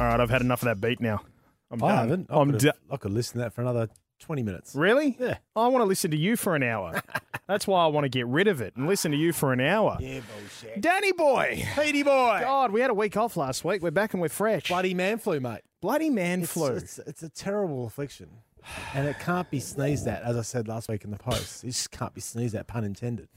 All right, I've had enough of that beat now. I'm I done. haven't. I I'm could, have- I could listen to that for another 20 minutes. Really? Yeah. I want to listen to you for an hour. That's why I want to get rid of it and listen to you for an hour. Yeah, bullshit. Danny boy. Petey boy. God, we had a week off last week. We're back and we're fresh. Bloody man flu, mate. Bloody man It's, flu. It's, it's a terrible affliction. And it can't be sneezed at, as I said last week in the post. It just can't be sneezed at, pun intended.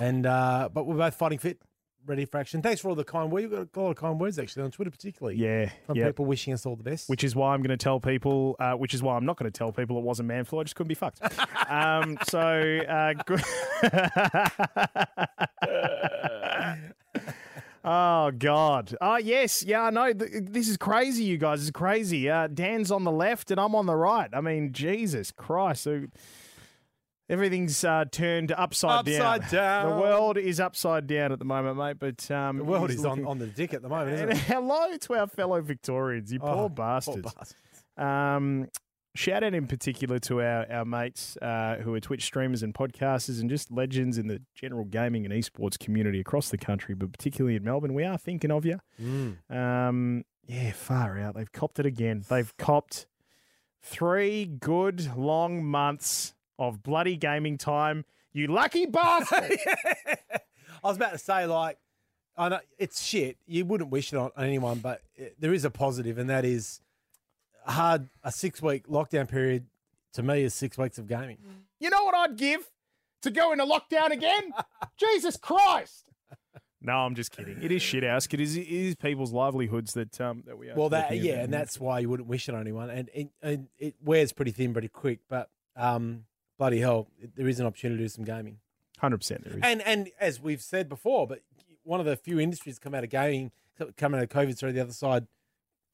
And uh, But we're both fighting fit, ready for action. Thanks for all the kind words. You've got a lot of kind words, actually, on Twitter particularly. yeah, From yeah. people wishing us all the best. Which is why I'm going to tell people. Uh, which is why I'm not going to tell people it wasn't man flu. I just couldn't be fucked. um, so, uh, good. oh God. Oh yes, yeah. I know. Th- This is crazy, you guys. It's crazy. Uh, Dan's on the left and I'm on the right. I mean, Jesus Christ. So everything's uh, turned upside, Upside down. The world is upside down at the moment, mate. But um, the world is on, looking- on the dick at the moment, isn't it? hello to our fellow Victorians, you Oh, poor poor bastards. bastards. Um, shout out in particular to our, our mates uh, who are Twitch streamers and podcasters and just legends in the general gaming and esports community across the country, but particularly in Melbourne. We are thinking of you. Mm. Um, yeah, far out. They've copped it again. They've copped three good long months of bloody gaming time. You lucky bastard. I was about to say, like, I know it's shit. You wouldn't wish it on, on anyone, but it, there is a positive, and that is a hard a six week lockdown period. To me, is six weeks of gaming. You know what I'd give to go into lockdown again? Jesus Christ! No, I'm just kidding. It is shit house. It is, it is people's livelihoods that um that we are. Well, that yeah, about. and that's why you wouldn't wish it on anyone. And it, and it wears pretty thin, pretty quick. But um, bloody hell, it, there is an opportunity to do some gaming. hundred percent. There is. And and as we've said before, but one of the few industries come out of gaming, come out of COVID, sorry, the other side,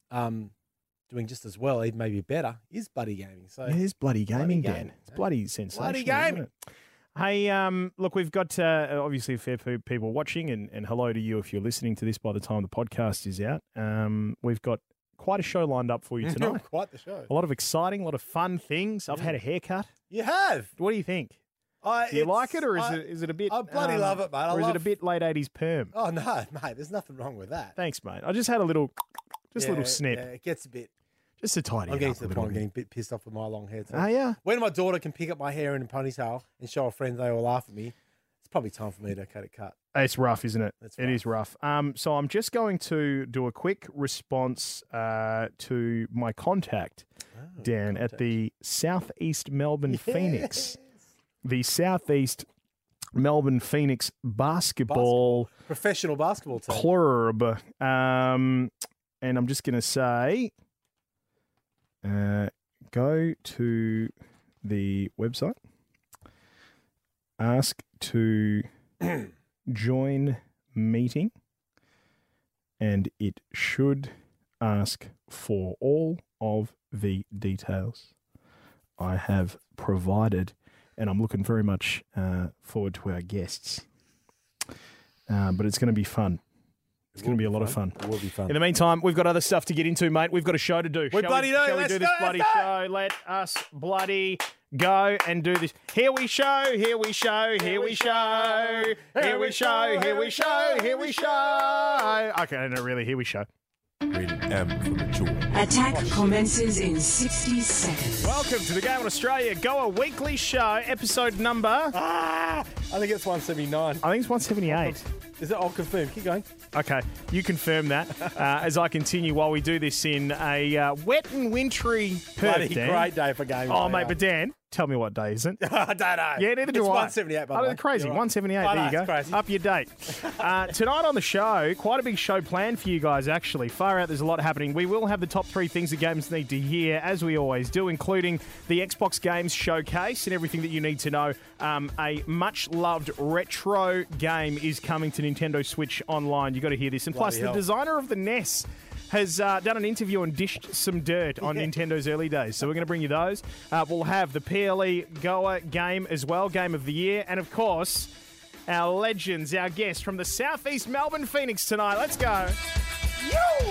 um, doing just as well, even maybe better, is bloody gaming. So it is bloody gaming, gaming, Dan. It's eh? bloody sensational. Bloody gaming. Hey, um, look, we've got uh, obviously a fair few people watching, and, and hello to you if you're listening to this by the time the podcast is out. Um, we've got quite a show lined up for you tonight. quite the show. a lot of exciting, a lot of fun things. I've had a haircut. You have. What do you think? I, Do you like it, or is I- it is it a bit? um, I bloody love it, mate. I or is it a bit late eighties perm? Oh no, mate. There's nothing wrong with that. Thanks, mate. I just had a little, just a Yeah, little snip, Yeah, it gets a bit. just to tidy I'm getting to a the point. I'm getting a bit pissed off with my long hair. Too. Oh yeah. When my daughter can pick up my hair in a ponytail and show her friends, they all laugh at me. It's probably time for me to cut it cut. It's rough, isn't it? It's It is rough. Um, so I'm just going to do a quick response uh, to my contact, Oh, Dan, at the Southeast Melbourne Phoenix, the Southeast Melbourne Phoenix basketball, Professional basketball team. club. Um, and I'm just going to say, uh, go to the website, ask to join meeting, and it should ask for all of the details I have provided, and I'm looking very much uh, forward to our guests. Uh, but it's going to be fun. It's going to be a lot of fun. It will be fun. In the meantime, we've got other stuff to get into, mate. We've got a show to do. We shall bloody we, do. Shall Let's do this go, bloody show? Let us bloody go and do this. Here we show, here we show, here we show, here we show, here we show, here we show. Okay, no, really, here we show. Rated M for mature. Attack commences in 60 seconds. Welcome to the Game on Australia Goa Weekly Show, episode number. ah, I think it's 179. I think it's 178. Is it? I'll confirm. Keep going. Okay, you confirm that uh, as I continue while we do this in a uh, wet and wintry Perth. Bloody Dan. great day for gaming. Oh, mate, but Dan, tell me what day isn't. I don't know. Yeah, neither do it's I. 178, by Oh, the way. Crazy. You're right. 178. I there you go. it's crazy. Up your date. uh, tonight on the show, quite a big show planned for you guys, actually. Far out, there's a lot happening. We will have the top three things that gamers need to hear, as we always do, including the Xbox Games Showcase and everything that you need to know. Um, a much loved retro game is coming to Nintendo Switch Online. You've got to hear this. And plus, Bloody the hell. designer of the NES has uh, done an interview and dished some dirt on Nintendo's early days. So we're going to bring you those. Uh, we'll have the PLE Goa game as well, Game of the Year. And of course, our legends, our guests from the Southeast Melbourne Phoenix tonight. Let's go. Game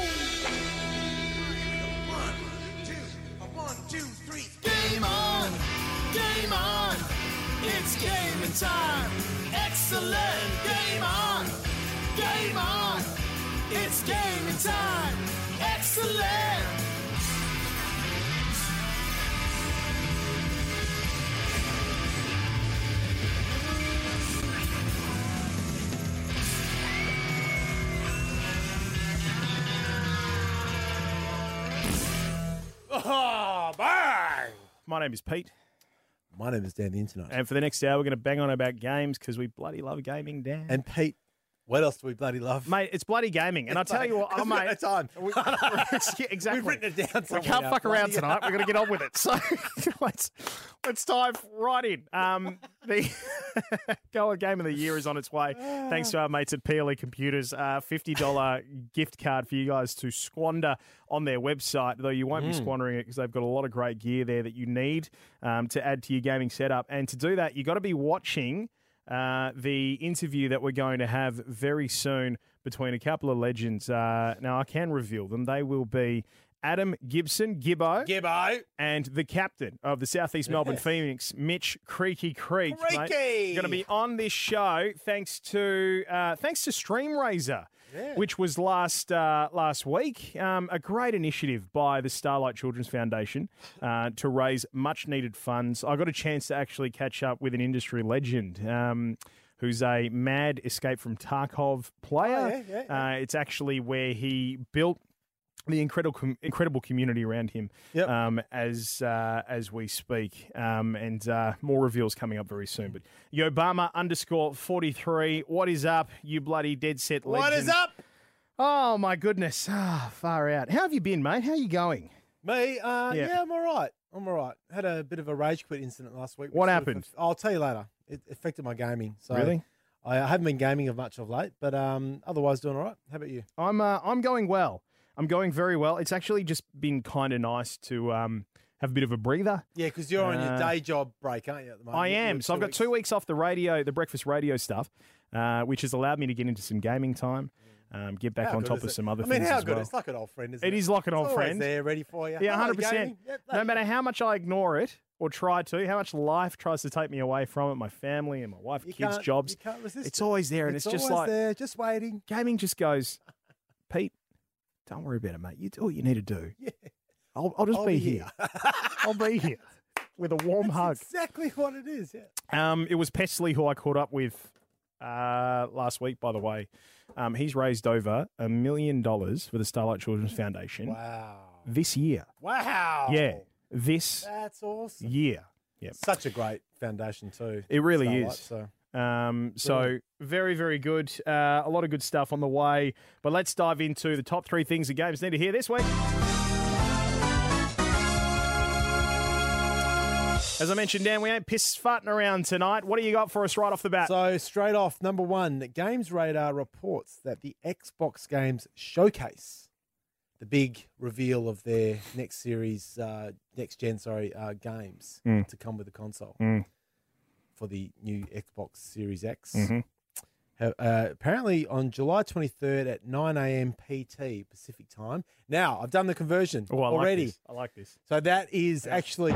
in time. Excellent. Game on. Game on. It's game in time. Excellent. Oh, bye. My name is Pete. My name is Dan the Internet. and for the next hour, we're going to bang on about games because we bloody love gaming, Dan. And Pete, what else do we bloody love? mate, it's bloody gaming, and I tell you what, oh, mate, no time. Yeah, exactly. We've written it down We can't now. fuck around tonight. We're going to get on with it. So let's let's dive right in. Um, the Goa Game of the Year is on its way. Thanks to our mates at PLE Computers. Uh, Fifty dollar gift card for you guys to squander on their website. Though you won't be squandering it because they've got a lot of great gear there that you need um, to add to your gaming setup. And to do that, you've got to be watching uh, the interview that we're going to have very soon between a couple of legends. Uh, now, I can reveal them. They will be Adam Gibson, Gibbo, Gibbo. and the captain of the Southeast Melbourne Phoenix, Mitch Creaky Creek. Creaky! Going to be on this show thanks to uh, thanks to StreamRaiser. Which was last uh, last week, um, a great initiative by the Starlight Children's Foundation uh, to raise much needed funds. I got a chance to actually catch up with an industry legend um, who's a mad Escape from Tarkov player. Oh, yeah, yeah, yeah. Uh, it's actually where he built the incredible com- incredible community around him Yep. um, as uh, as we speak, um, and uh, more reveals coming up very soon. But Obama underscore forty three, what is up? You bloody dead set legend. What is up? Oh my goodness, ah, far out. How have you been, mate? How are you going? Me? Uh, Yeah. yeah. I'm all right. I'm all right. Had a bit of a rage quit incident last week. What sort of happened? I'll tell you later. It affected my gaming. So Really? I haven't been gaming of much of late, but um, otherwise doing all right. How about you? I'm uh, I'm going well. I'm going very well. It's actually just been kind of nice to um, have a bit of a breather. Yeah, because you're on your Uh, day job break, aren't you? At the moment, I am. So I've got two weeks off the radio, the breakfast radio stuff, uh, which has allowed me to get into some gaming time, um, get back How on good top is of it? some other I mean, things how as good? well. It's like an old friend, isn't It it? is like an It's old always friend. there, ready for you. Yeah, Hello, hundred percent. gaming. Yeah, No matter how much I ignore it or try to, how much life tries to take me away from it, my family and my wife, you kids, can't- jobs, You can't resist it's it. always there, and it's, just always like there, just waiting. gaming just goes. Pete, don't worry about it, mate. You do what you need to do. Yeah. I'll, I'll just I'll be, be here. I'll be here with a warm hug. Exactly what it is. Yeah. Um, it was Pestily who I caught up with uh, last week, by the way. Um, he's raised over a million dollars for the Starlight Children's Foundation Wow. this year. Wow. Yeah, this That's awesome. year. Yep. Such a great foundation too. It really Starlight, is. So Um, so very, very good. Uh, a lot of good stuff on the way. But let's dive into the top three things the games need to hear this week. As I mentioned, Dan, we ain't piss farting around tonight. What do you got for us right off the bat? So straight off, number one, Games Radar reports that the Xbox Games Showcase, the big reveal of their next series, uh, next gen, sorry, uh, games Mm. to come with the console Mm. For the new Xbox Series X. Mhm. Uh, apparently on July 23rd at 9 a.m. PT Pacific time. Now I've done the conversion Oh, I already. this. I like this. So that is actually,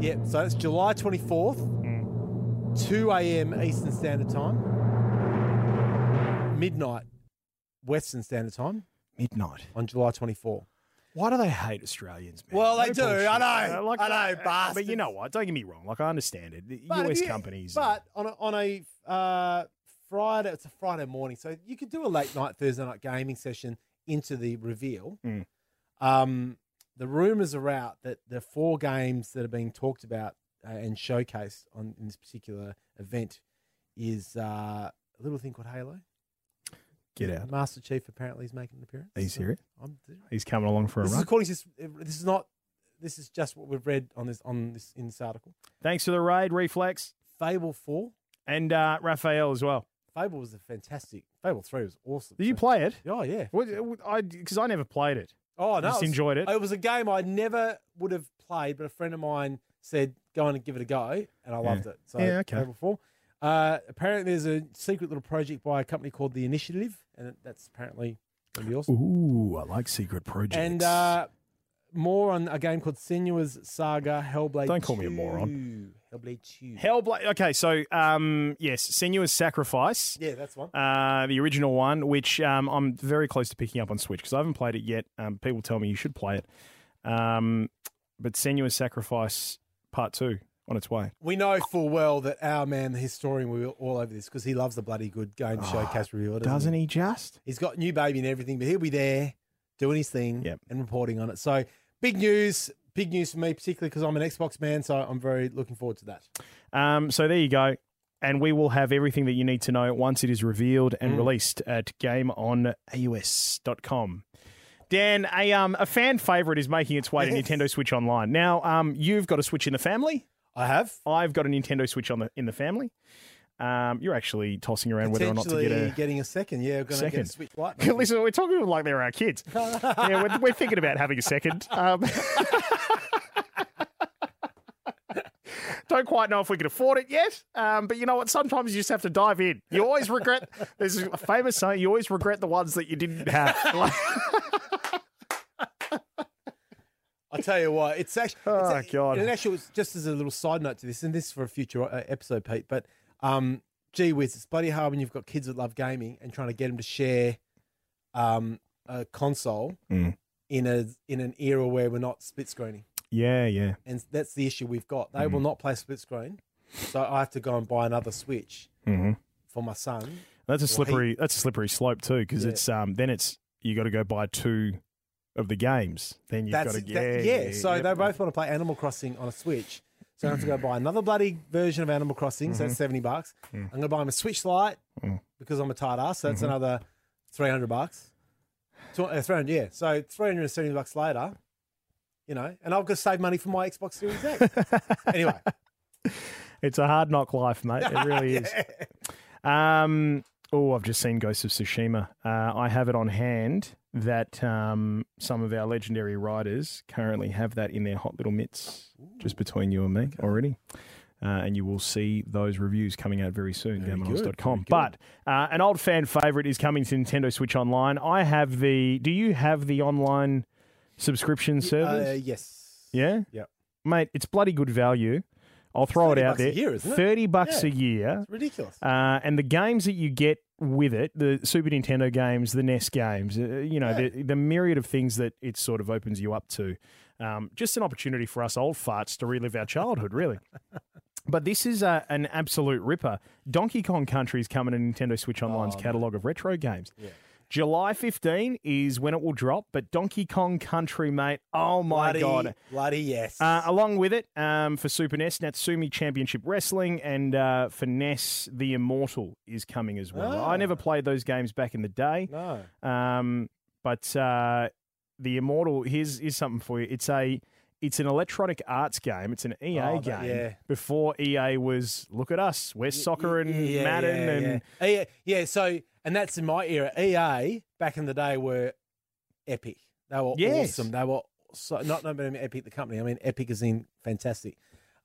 yeah. So it's July 24th, Mm. 2 a.m. Eastern Standard Time, midnight Western Standard Time Midnight. on July 24th. Why do they hate Australians, man? Well, they No do. bullshit. I know. Uh, I know, But bastards. you know what? Don't get me wrong. Like, I understand it. The But if US you- companies. But on a, on a uh, Friday, it's a Friday morning, so you could do a late night Thursday night gaming session into the reveal. Mm. Um, the rumors are out that the four games that are being talked about uh, and showcased on in this particular event is uh, a little thing called Halo. Get out. Master Chief apparently is making an appearance. Are you serious? I'm, He's coming along for a this is run. according to this. This is not. This is just what we've read on this on this in this article. Thanks for the raid, Reflex, Fable Four. and uh, Raphael as well. Fable was a fantastic. Fable Three was awesome. Did you play it? Oh yeah. Because I, never played it. Oh no, just it was- enjoyed it. It was a game I never would have played, but a friend of mine said go on and give it a go, and I loved it. So Yeah, okay. Fable Four. Uh, apparently, there's a secret little project by a company called the Initiative, and that's apparently going to be awesome. Ooh, I like secret projects. And uh, more on a game called Senua's Saga Hellblade. Don't call me a moron. Hellblade Two. Hellblade. Okay, so um, yes, Senua's Sacrifice. yeah, that's one. Uh, the original one, which um, I'm very close to picking up on Switch because I haven't played it yet. Um, people tell me you should play it. Um, but Senua's Sacrifice Part 2 on its way. We know full well that our man, the historian, will be all over this because he loves the bloody good game showcase review. Doesn't, Ah, Doesn't he just? He's got new baby and everything, but he'll be there doing his thing Yep. and reporting on it. So big news, big news for me, particularly because I'm an Xbox man, so I'm very looking forward to that. Um, so there you go. And we will have everything that you need to know once it is revealed and released at gameonaus.com. Dan, a um a fan favorite is making its way to Nintendo Switch Online. Now, um, you've got a Switch in the family. I have I've got a Nintendo Switch on the in the family. Um, you're actually tossing around whether or not to get a getting a second. Yeah, we're going to get Second. a Switch Lite. Listen, we're talking like they're our kids. yeah, we're, we're thinking about having a second. Um, don't quite know if we can afford it yet, um, but you know what? Sometimes you just have to dive in. You always regret. There's a famous saying: you always regret the ones that you didn't have. I tell you what, it's actually. Oh, it's, God. And actually, just as a little side note to this, and this is for a future uh, episode, Pete. But um, gee whiz, it's bloody hard when you've got kids that love gaming and trying to get them to share um, a console Mm. in a in an era where we're not split screening, yeah, yeah. and that's the issue we've got. They Mm-hmm. will not play split screen, so I have to go and buy another Switch hmm for my son. That's a Well, he- slippery. That's a slippery slope too, because Yeah. it's um then it's you got to go buy two of the games. Then you've got to that- yeah, yeah. So they both want to play Animal Crossing on a Switch. So I have to go buy another bloody version of Animal Crossing. So that's seventy bucks. I'm going to buy him a Switch Lite Mm. because I'm a tight ass. So that's another three hundred bucks. Uh, 300, yeah. So three hundred and seventy bucks later, you know, and I've got to save money for my Xbox Series X. anyway, It's a hard knock life, mate. It really is. Um, oh, I've just seen Ghost of Tsushima. Uh, I have it on hand that um, some of our legendary riders currently have that in their hot little mitts, just between you and me already. Uh, and you will see those reviews coming out very soon, GameOnAus.com. But uh, an old fan favorite is coming to Nintendo Switch Online. I have the. Do you have the online subscription service? uh, yes, Yeah? Yep. Mate, it's bloody good value. I'll throw it 30 out bucks a there. year? 30 bucks Yeah. a year. It's ridiculous. Uh, and the games that you get with it, the Super Nintendo games, the NES games, uh, you know, Yeah. the, the myriad of things that it sort of opens you up to. Um, just an opportunity for us old farts to relive our childhood, really. But this is uh, an absolute ripper. Donkey Kong Country is coming to Nintendo Switch Online's catalogue of retro games. July 15 is when it will drop, but Donkey Kong Country, mate, oh my bloody, God. bloody yes. Uh, along with it, um, for Super NES, Natsumi Championship Wrestling, and uh, for NES, The Immortal is coming as well. Ah. I never played those games back in the day, no, um, but uh, The Immortal here's is something for you. It's a it's an electronic arts game. It's an EA Oh, game. yeah. Before EA was look at us, we're soccer and Yeah, Madden yeah, and yeah. yeah, yeah. So, and that's in my era. EA back in the day were epic. They were Yes. awesome. They were so not not mean Epic the company. I mean Epic is in fantastic.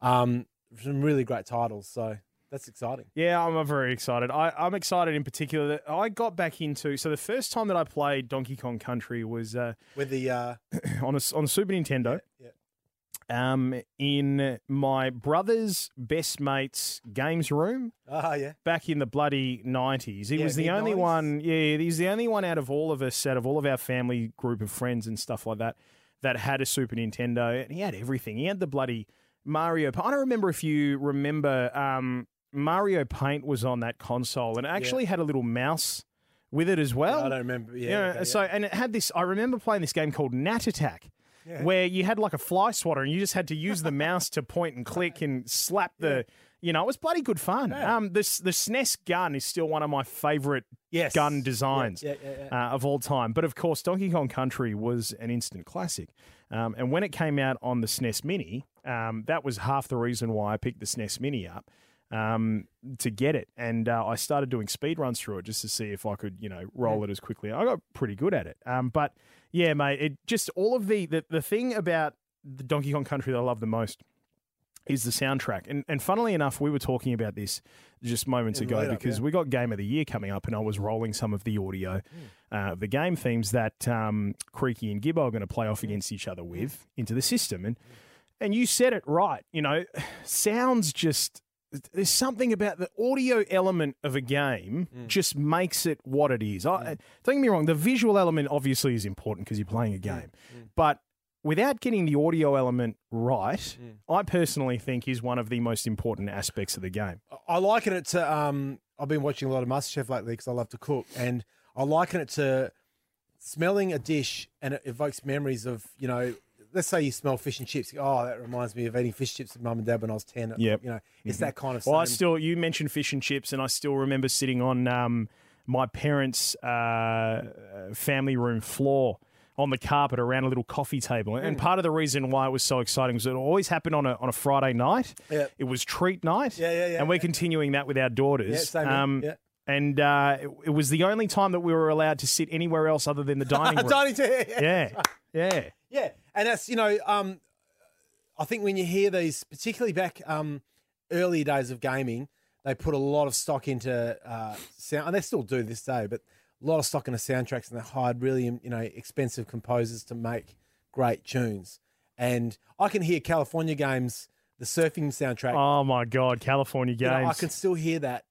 Um, some really great titles. So that's exciting. Yeah, I'm very excited. I, I'm excited in particular that I got back into. So the first time that I played Donkey Kong Country was uh, With the uh, on a on Super Nintendo. yeah. Um, in my brother's best mate's games room ah yeah, back in the bloody nineties. He Yeah, was the only mid-nineties. one. Yeah, he's the only one out of all of us, out of all of our family group of friends and stuff like that, that had a Super Nintendo. And he had everything. He had the bloody Mario. I don't remember if you remember. Um, Mario Paint was on that console, and it actually had a little mouse with it as well. I don't remember. Yeah, Yeah, okay, so and it had this. I remember playing this game called Gnat Attack, where you had like a fly swatter and you just had to use the mouse to point and click and slap the. You know, it was bloody good fun. Um, this the SNES gun is still one of my favorite Yes. gun designs Yeah, yeah, yeah, Uh, of all time. But of course, Donkey Kong Country was an instant classic. Um, and when it came out on the SNES Mini, um, that was half the reason why I picked the SNES Mini up um, to get it. And uh, I started doing speed runs through it just to see if I could, you know, roll it as quickly. I got pretty good at it. Um, but yeah, mate, it just all of the, the the thing about the Donkey Kong Country that I love the most is the soundtrack. And and funnily enough, we were talking about this just moments In ago up, because yeah. we got Game of the Year coming up, and I was rolling some of the audio, Hmm. uh, the game themes that um, Creaky and Gibbo are going to play Hmm. off against each other with into the system. And and you said it right. You know, sounds just there's something about the audio element of a game Hmm. just makes it what it is. I, don't get me wrong, the visual element obviously is important because you're playing a game, but without getting the audio element right, Hmm. I personally think is one of the most important aspects of the game. I liken it to. Um, I've been watching a lot of MasterChef lately because I love to cook, and I liken it to smelling a dish, and it evokes memories of you know let's say you smell fish and chips. Oh, that reminds me of eating fish chips with mum and dad when I was ten. Yep. You know, it's that kind of. Stuff. Well, I still you mentioned fish and chips, and I still remember sitting on um, my parents' uh, family room floor on the carpet around a little coffee table. Mm. And part of the reason why it was so exciting was it always happened on a on a Friday night. Yep. It was treat night. Yeah, yeah, yeah, And we're yeah. continuing that with our daughters. Yeah, same. Um, Yeah. And uh, it, it was the only time that we were allowed to sit anywhere else other than the dining room. dining table. Yeah. yeah, yeah. Yeah, and that's you know, um, I think when you hear these, particularly back um, early days of gaming, they put a lot of stock into uh, sound, and they still do this day, but a lot of stock into soundtracks, and they hired really you know expensive composers to make great tunes. And I can hear California Games, the surfing soundtrack. Oh my God, California you games. know, I can still hear that.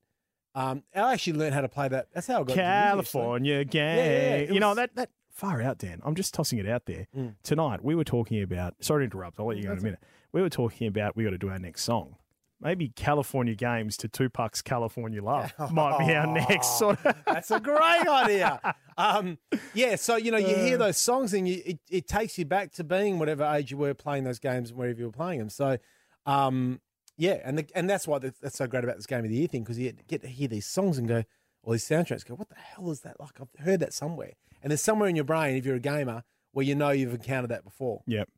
Um, I actually learned how to play that. That's how I got. California gang. yeah, yeah, it you know that that far out, Dan. I'm just tossing it out there. Mm. Tonight we were talking about. Sorry to interrupt. I'll let you go in a minute. We were talking about we got to do our next song. Maybe California Games to Tupac's California Love might be our next sort of. That's a great idea. Um, yeah, so you know, you hear those songs and you, it, it takes you back to being whatever age you were playing those games and wherever you were playing them. So, um, yeah, and the, and that's why the, that's so great about this game of the year thing because you get to hear these songs and go, or these soundtracks, go, what the hell is that? Like I've heard that somewhere, and there's somewhere in your brain if you're a gamer where you know you've encountered that before. Yep.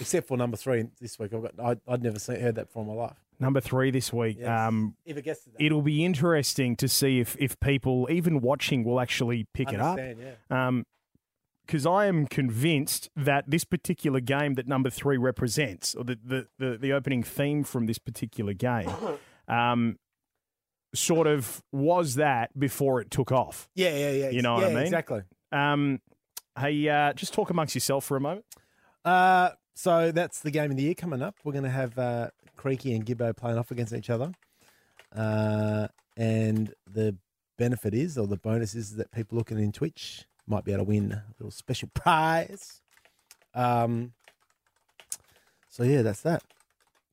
Except for number three this week, I've got I, I'd never seen, heard that before in my life. Number three this week. Yes. Um, If it gets it'll be interesting to see if if people even watching will actually pick it up. understand, yeah. Um, because I am convinced that this particular game that number three represents, or the the, the, the opening theme from this particular game, um, sort of was that before it took off. Yeah, yeah, yeah. You know what I mean? Exactly. Um, hey, uh, just talk amongst yourself for a moment. Uh, so that's the game of the year coming up. We're going to have uh, Creaky and Gibbo playing off against each other. Uh, and the benefit is, or the bonus is, that people looking in Twitch might be able to win a little special prize. Um, so yeah, that's that.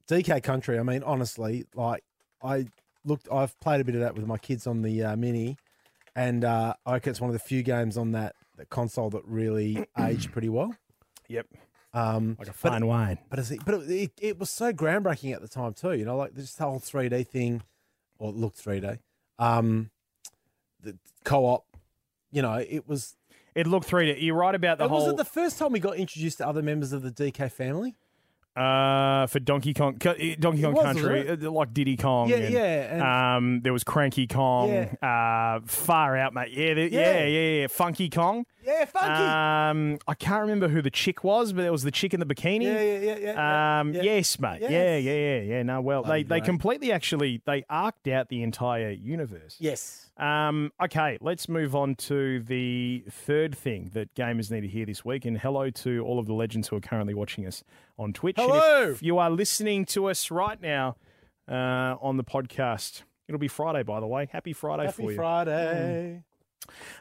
DK Country. I mean, honestly, like I looked, I've played a bit of that with my kids on the uh, mini, and uh, I reckon it's one of the few games on that, that console that really aged pretty well. Yep, Um, like a but- fine wine. but it's, but it, it, it was so groundbreaking at the time too. You know, like this whole three D thing, or it looked three D. Um, the co-op. You know, it was. It looked 3D. You're right about the and was it the first time we got introduced to other members of the DK family? Uh, for Donkey Kong, Donkey Kong was, Country, uh, like Diddy Kong. Yeah, and, yeah, and- um, there was Cranky Kong. Uh, far out, mate. Yeah, the, yeah, Yeah. yeah, yeah. Funky Kong. Yeah, funky. Um, I can't remember who the chick was, but it was the chick in the bikini. yeah, yeah, yeah, yeah, yeah. Um, yeah. yes, mate. Yeah, Yes. yeah, yeah, yeah. No, well, they, they completely actually they arced out the entire universe. Yes. Um, okay, let's move on to the third thing that gamers need to hear this week. And hello to all of the legends who are currently watching us on Twitch. And Hello. if you are listening to us right now uh, on the podcast, it'll be Friday, by the way. Happy Friday for Happy you. Friday.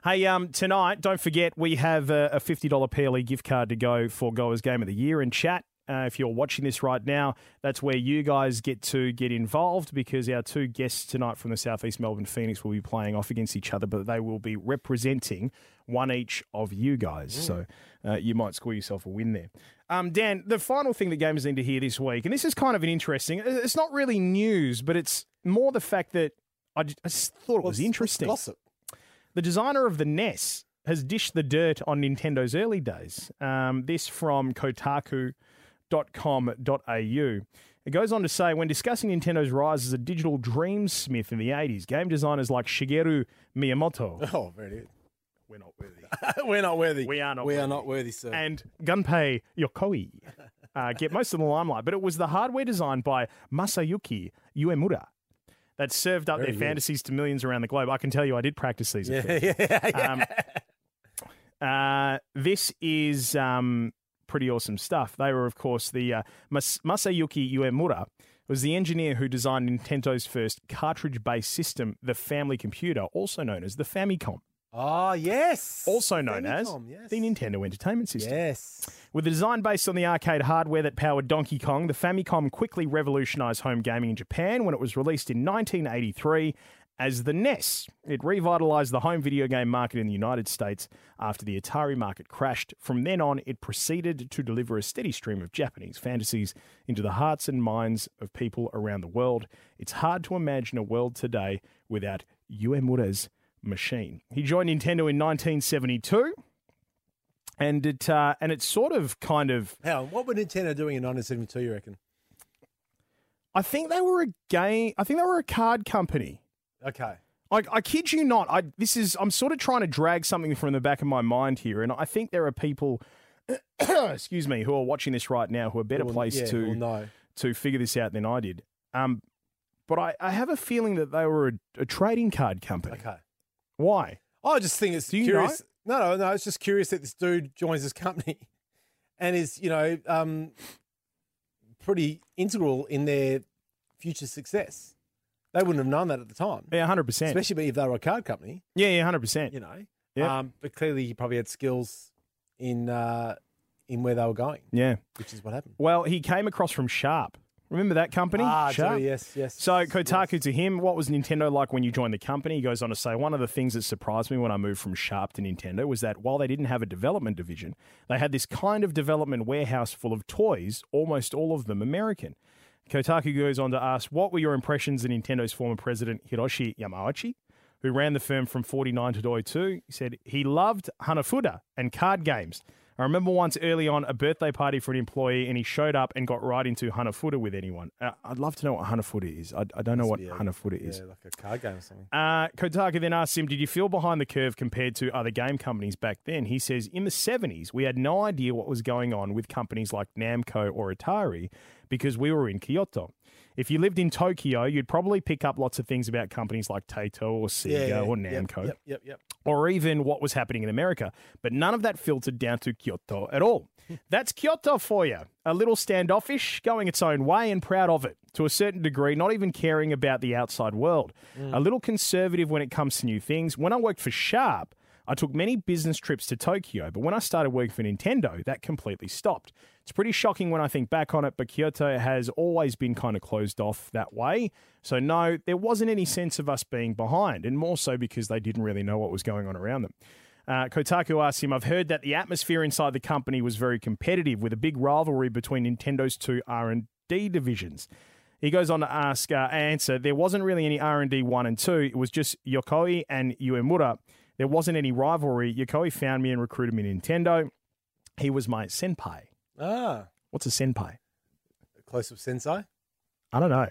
Hey, um, tonight, don't forget we have a, a $50 PLE gift card to go for Goa's Game of the Year in chat. Uh, if you're watching this right now, that's where you guys get to get involved because our two guests tonight from the Southeast Melbourne Phoenix will be playing off against each other, but they will be representing one each of you guys. So uh, you might score yourself a win there. Um, Dan, the final thing that gamers need to hear this week, and this is kind of an interesting, it's not really news, but it's more the fact that I just, I just thought it was interesting. Gossip. The designer of the NES has dished the dirt on Nintendo's early days. Um, this from Kotaku.com.au. It goes on to say when discussing Nintendo's rise as a digital dreamsmith in the 80s, game designers like Shigeru Miyamoto Oh, very good. we're not worthy, We're not worthy. We are not We worthy. are not worthy, sir. and Gunpei Yokoi uh, get most of the limelight, but it was the hardware designed by Masayuki Uemura that served up Very their good. fantasies to millions around the globe. I can tell you, I did practice these. yeah, yeah, yeah. Um, uh, this is um, pretty awesome stuff. They were, of course, the uh, Mas- Masayuki Uemura was the engineer who designed Nintendo's first cartridge-based system, the Family Computer, also known as the Famicom, oh, yes. also known as yes. the Nintendo Entertainment System. Yes. With a design based on the arcade hardware that powered Donkey Kong, the Famicom quickly revolutionized home gaming in Japan when it was released in 1983 as the NES. It revitalized the home video game market in the United States after the Atari market crashed. From then on, it proceeded to deliver a steady stream of Japanese fantasies into the hearts and minds of people around the world. It's hard to imagine a world today without Uemura's machine. He joined Nintendo in 1972. And it uh, and it's sort of kind of How? What were Nintendo doing in 1972? You reckon? I think they were a game I think they were a card company. Okay. I, I kid you not. I this is I'm sort of trying to drag something from the back of my mind here, and I think there are people, excuse me, who are watching this right now who are better Well, placed yeah, to well, no. to figure this out than I did. Um, but I, I have a feeling that they were a, a trading card company. Okay. Why? I just think it's Do you curious. No, no, no. It's just curious that this dude joins this company and is, you know, um, pretty integral in their future success. They wouldn't have known that at the time, Yeah, hundred percent. especially if they were a card company, Yeah, yeah, hundred percent. you know. Yeah. Um, but clearly, he probably had skills in uh, in where they were going, Yeah. which is what happened. Well, he came across from Sharp. Remember that company? Ah, Sharp. so yes, yes. So yes. Kotaku to him, what was Nintendo like when you joined the company? He goes on to say one of the things that surprised me when I moved from Sharp to Nintendo was that while they didn't have a development division, they had this kind of development warehouse full of toys, almost all of them American. Kotaku goes on to ask, what were your impressions of Nintendo's former president Hiroshi Yamauchi, who ran the firm from 49 to 02? He said he loved Hanafuda and card games. I remember once early on a birthday party for an employee, and he showed up and got right into Hanafuda with anyone. Uh, I'd love to know what Hanafuda is. I, I don't know what a- Hanafuda is. yeah, like a card game or something. Uh, Kotaku then asked him, Did you feel behind the curve compared to other game companies back then? He says, In the 70s, we had no idea what was going on with companies like Namco or Atari because we were in Kyoto. If you lived in Tokyo, you'd probably pick up lots of things about companies like Taito or Sega or Namco Yep, yep, yep. or even what was happening in America. But none of that filtered down to Kyoto at all. Hmm. That's Kyoto for you. A little standoffish, going its own way, and proud of it to a certain degree, not even caring about the outside world. Hmm. A little conservative when it comes to new things. When I worked for Sharp, I took many business trips to Tokyo, but when I started working for Nintendo, that completely stopped. It's pretty shocking when I think back on it, but Kyoto has always been kind of closed off that way. So, no, there wasn't any sense of us being behind, and more so because they didn't really know what was going on around them. Uh, Kotaku asked him, I've heard that the atmosphere inside the company was very competitive with a big rivalry between Nintendo's two R&D divisions. He goes on to ask, uh, answer, there wasn't really any R&D 1 and 2. It was just Yokoi and Uemura. There wasn't any rivalry. Yokoi found me and recruited me to Nintendo. He was my senpai. Ah, What's a senpai? close up sensei. I don't know.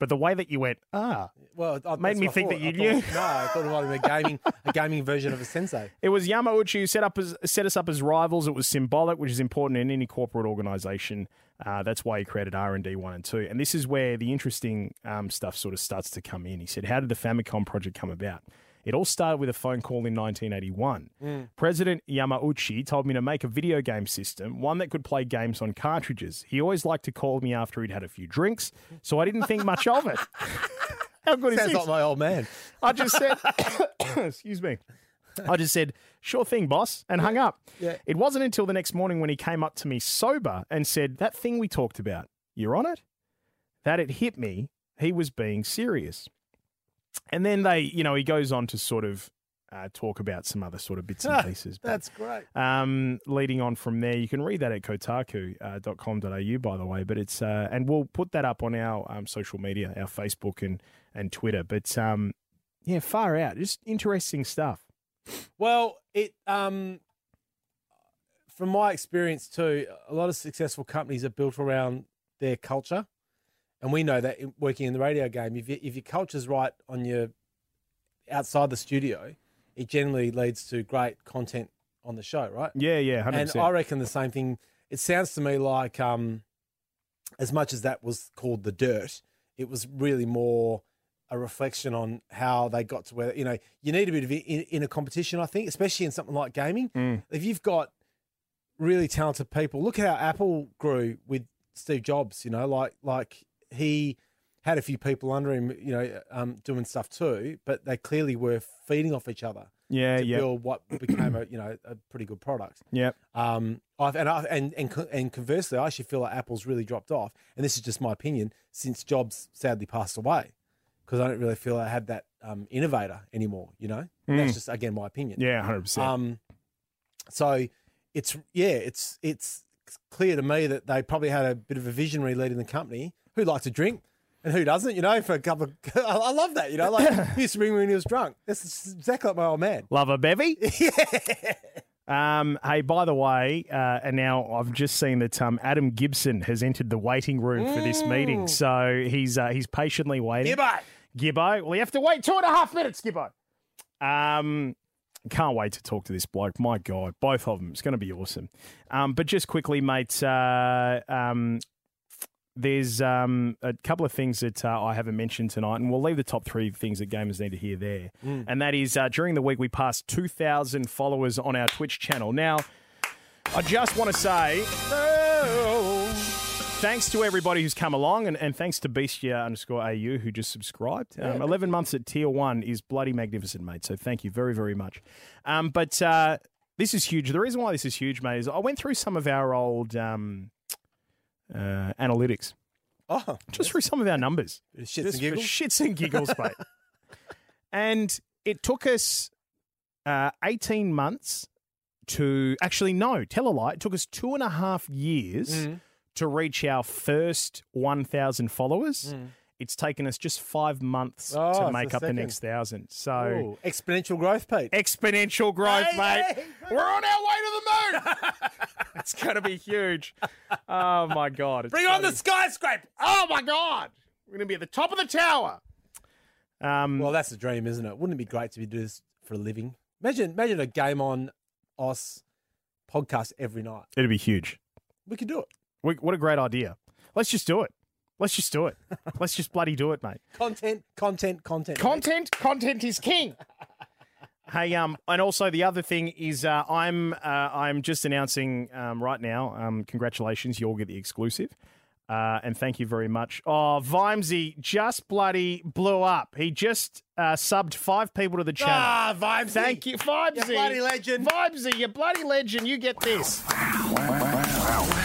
But the way that you went, ah, Well, I- Made me think that you knew. thought- No, I thought it might have been a gaming, a gaming version of a sensei. It was Yamauchi who set up as set us up as rivals. It was symbolic, which is important in any corporate organization. Uh, that's why he created R and D one and two. And this is where the interesting um, stuff sort of starts to come in. He said, "How did the Famicom project come about?" It all started with a phone call in 1981. Mm. President Yamauchi told me to make a video game system, one that could play games on cartridges. He always liked to call me after he'd had a few drinks, so I didn't think much of it. How good is Sounds this? like my old man. I just said, excuse me. I just said, sure thing, boss, and hung up. Yeah. It wasn't until the next morning when he came up to me sober and said, That thing we talked about, you're on it? That it hit me, he was being serious. And then they, you know, he goes on to sort of uh, talk about some other sort of bits and pieces. But, That's great. um, leading on from there, you can read that at kotaku.com.au, by the way. But it's, uh, and we'll put that up on our um, social media, our Facebook and, and Twitter. But um, yeah, far out. Just interesting stuff. Well, it um, from my experience too, a lot of successful companies are built around their culture, and we know that working in the radio game, if you, if your culture's right on your outside the studio, it generally leads to great content on the show, right? Yeah, yeah, 100%. And I reckon the same thing. It sounds to me like, um, as much as that was called the dirt, it was really more a reflection on how they got to where you know you need a bit of it in, in a competition. I think, especially in something like gaming, Mm. if you've got really talented people, look at how Apple grew with Steve Jobs. You know, like like he had a few people under him, you know, um, doing stuff too, but they clearly were feeding off each other yeah, to yeah, build what became a you know a pretty good product. yeah. Um, I've, and, I, and and and conversely, I actually feel like Apple's really dropped off, and this is just my opinion since Jobs sadly passed away, because I don't really feel I have that um, innovator anymore. You know, Mm. that's just again my opinion. Yeah, hundred percent. Um, so it's yeah, it's it's clear to me that they probably had a bit of a visionary leading the company who likes to drink and who doesn't. You know, for a couple. Of, I love that. You know, like he used to bring me when he was drunk. That's exactly like my old man. Love a bevy. Um, hey, by the way, uh, and now I've just seen that um, Adam Gibson has entered the waiting room for this meeting, so he's uh, he's patiently waiting. Gibbo. Gibbo. Well, you have to wait two and a half minutes, Gibbo. Um, can't wait to talk to this bloke. My God, both of them. It's going to be awesome. Um, but just quickly, mate, uh, um, there's um, a couple of things that uh, I haven't mentioned tonight, and we'll leave the top three things that gamers need to hear there. And that is uh, during the week, we passed 2,000 followers on our Twitch channel. Now, I just want to say thanks to everybody who's come along, and, and thanks to Beastia underscore AU who just subscribed. Um, 11 months at tier one is bloody magnificent, mate. So thank you very, very much. Um, but uh, this is huge. The reason why this is huge, mate, is I went through some of our old um, uh, analytics, Oh, just through some of our numbers. shits Just and giggles. shits and giggles, mate. and it took us uh, 18 months to actually, no, tell a lie. It took us two and a half years Mm-hmm. to reach our first 1,000 followers. Mm. It's taken us just five months Oh, to make the up the next thousand. So Ooh, exponential growth, Pete. exponential growth, Hey, mate. hey, We're on our way to the moon. it's going to be huge. Oh my god! Bring on the skyscraper. Oh my god! We're going to be at the top of the tower. Um, Well, that's the dream, isn't it? Wouldn't it be great to be do this for a living? Imagine, imagine a game on Os podcast every night. it'd be huge. We could do it. We, what a great idea. Let's just do it. Let's just do it. Let's just bloody do it, mate. Content, content, content. Content, content is king. Hey, um, and also the other thing is, uh, I'm, uh, I'm just announcing um, right now. Um, congratulations, you'll get the exclusive, uh, and thank you very much. Oh, Vimesy just bloody blew up. He just uh, subbed five people to the channel. Ah, vibes. Thank you, Vibesy. You bloody legend. Vibesy, you bloody legend. You get this. Wow.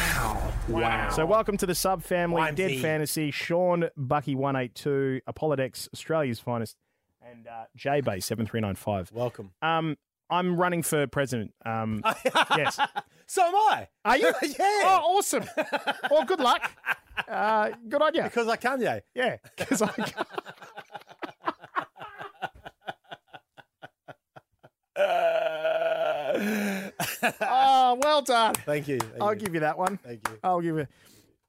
So welcome to the sub family. Dead Fantasy, Sean Bucky one eight two, Apollodex, Australia's finest, and uh, J Bay seven three nine five. Welcome. Um, I'm running for president. Um, yes. So am I. Are you? Yeah. Oh, awesome. well, good luck. Uh, good on you. Because I can, yeah. Yeah. Because I- oh, well done. Thank you. Thank I'll you. give you that one. Thank you. I'll give you.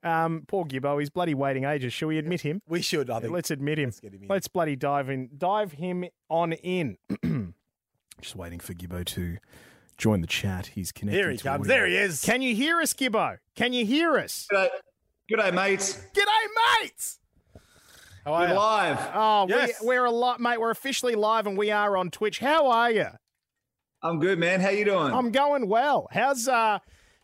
Um, poor Gibbo, he's bloody waiting ages. Shall we admit him? We should, I think. Let's admit him. Let's get him in. Let's bloody dive in. Dive him on in. Just waiting for Gibbo to join the chat. He's connected. There he to comes. audio. There he is. Can you hear us, Gibbo? Can you hear us? G'day, G'day mates. G'day, mates. How are We're you? live. Oh, Yes. we, we're a lot, mate. We're officially live and we are on Twitch. How are you? I'm good, man. How you doing? I'm going well. How's uh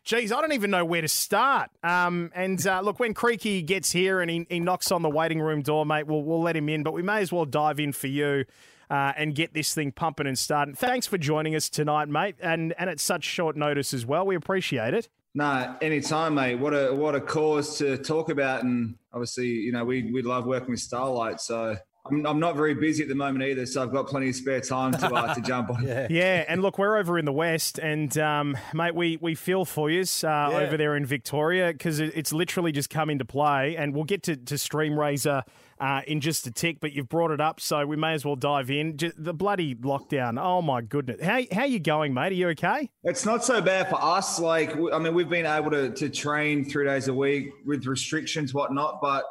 geez, I don't even know where to start. Um and uh, look when Creaky gets here and he, he knocks on the waiting room door, mate, we'll we'll let him in, but we may as well dive in for you. Uh, and get this thing pumping and starting. Thanks for joining us tonight, mate, and and at such short notice as well. We appreciate it. nah, anytime, mate. What a what a cause to talk about, and obviously, you know, we we love working with Starlight. So I'm, I'm not very busy at the moment either, so I've got plenty of spare time to uh, to jump on. Yeah. Yeah, and look, we're over in the west, and um, mate, we we feel for you uh, over there in Victoria because it, it's literally just come into play, and we'll get to to StreamRaiser uh, in just a tick. But you've brought it up, so we may as well dive in. Just the bloody lockdown. Oh my goodness, how how you going, mate? Are you okay? It's not so bad for us. Like, I mean, we've been able to to train three days a week with restrictions, whatnot, but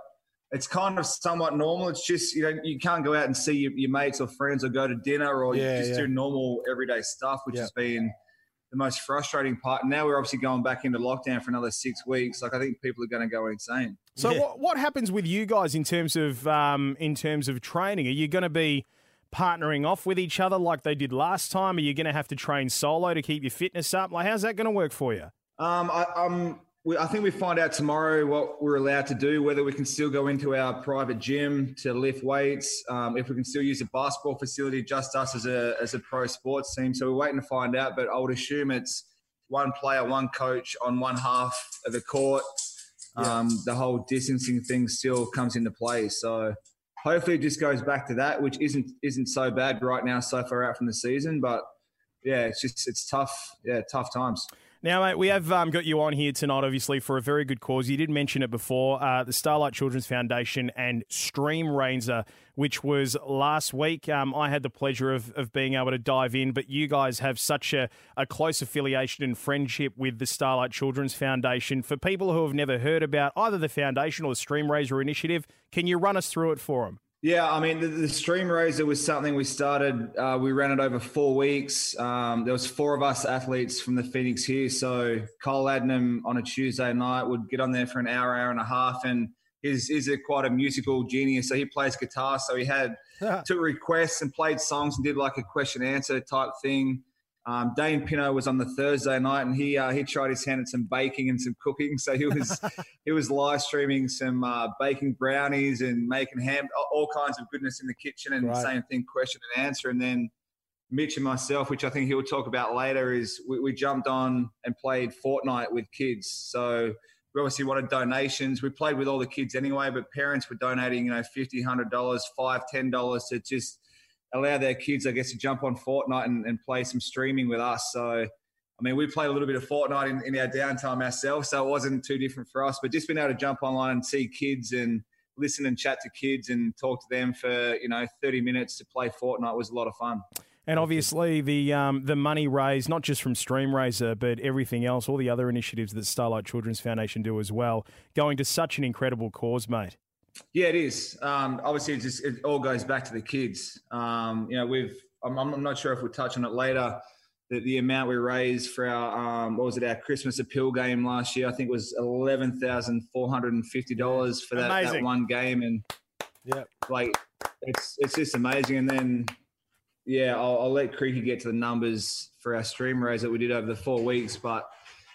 it's kind of somewhat normal. It's just you know you can't go out and see your, your mates or friends or go to dinner or Yeah, you just yeah. do normal everyday stuff, which Yeah. has been the most frustrating part. And now we're obviously going back into lockdown for another six weeks. Like I think people are going to go insane. So Yeah. what what happens with you guys in terms of um, in terms of training? Are you going to be partnering off with each other like they did last time? Are you going to have to train solo to keep your fitness up? Like, how's that going to work for you? Um, I, um, we, I think we find out tomorrow what we're allowed to do, whether we can still go into our private gym to lift weights, um, if we can still use a basketball facility, just us as a as a pro sports team. So we're waiting to find out, but I would assume it's one player, one coach on one half of the court. Um, the whole distancing thing still comes into play. So hopefully it just goes back to that, which isn't isn't so bad right now so far out from the season. But yeah, it's just it's tough. Yeah, tough times. Now, mate, we have um, got you on here tonight, obviously, for a very good cause. You did mention it before uh, the Starlight Children's Foundation and StreamRaiser, which was last week. Um, I had the pleasure of, of being able to dive in, but you guys have such a, a close affiliation and friendship with the Starlight Children's Foundation. For people who have never heard about either the foundation or the StreamRaiser initiative, can you run us through it for them? Yeah, I mean, the, the StreamRaiser was something we started. Uh, we ran it over four weeks. Um, there was four of us athletes from the Phoenix here. So Kyle Adnam on a Tuesday night would get on there for an hour, hour and a half, and he's, he's a quite a musical genius. So he plays guitar. So he had took requests and played songs and did like a question answer type thing. Um, Dane Pineau was on the Thursday night, and he uh, he tried his hand at some baking and some cooking. So he was he was live streaming some uh, baking brownies and making ham, all kinds of goodness in the kitchen. And Right. same thing, question and answer. And then Mitch and myself, which I think he'll talk about later, is we, we jumped on and played Fortnite with kids. So we obviously wanted donations. We played with all the kids anyway, but parents were donating, you know, fifty, hundred dollars, five, ten dollars to just allow their kids, I guess, to jump on Fortnite and, and play some streaming with us. So, I mean, we played a little bit of Fortnite in, in our downtime ourselves, so it wasn't too different for us. But just being able to jump online and see kids and listen and chat to kids and talk to them for you know 30 minutes to play Fortnite was a lot of fun. And obviously, the um, the money raised, not just from StreamRaiser, but everything else, all the other initiatives that Starlight Children's Foundation do as well, going to such an incredible cause, mate. Yeah, it is. Um, obviously, it just it all goes back to the kids. Um, you know, we've I'm, I'm not sure if we'll touch on it later. The, the amount we raised for our um, what was it our Christmas appeal game last year? I think it was eleven thousand four hundred and fifty dollars for that, that one game, and yeah, like it's it's just amazing. And then yeah, I'll, I'll let Creaky get to the numbers for our stream raise that we did over the four weeks, but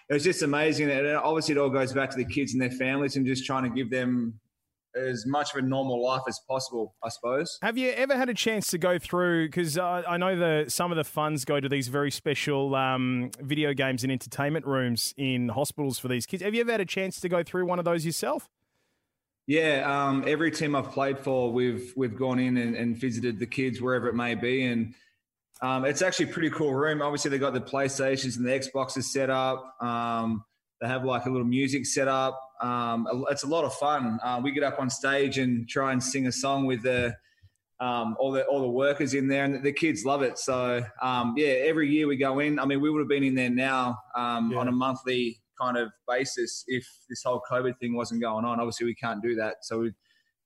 it was just amazing. And obviously, it all goes back to the kids and their families and just trying to give them as much of a normal life as possible, I suppose. Have you ever had a chance to go through? Because uh, I know the some of the funds go to these very special um, video games and entertainment rooms in hospitals for these kids. Have you ever had a chance to go through one of those yourself? Yeah, um, every team I've played for, we've we've gone in and, and visited the kids wherever it may be, and um, it's actually a pretty cool room. Obviously, they got the PlayStations and the Xboxes set up. Um, they have like a little music set up. Um, it's a lot of fun. Uh, we get up on stage and try and sing a song with the um, all the all the workers in there, and the kids love it. So um, yeah, every year we go in. I mean, we would have been in there now um, Yeah. on a monthly kind of basis if this whole COVID thing wasn't going on. Obviously, we can't do that, so we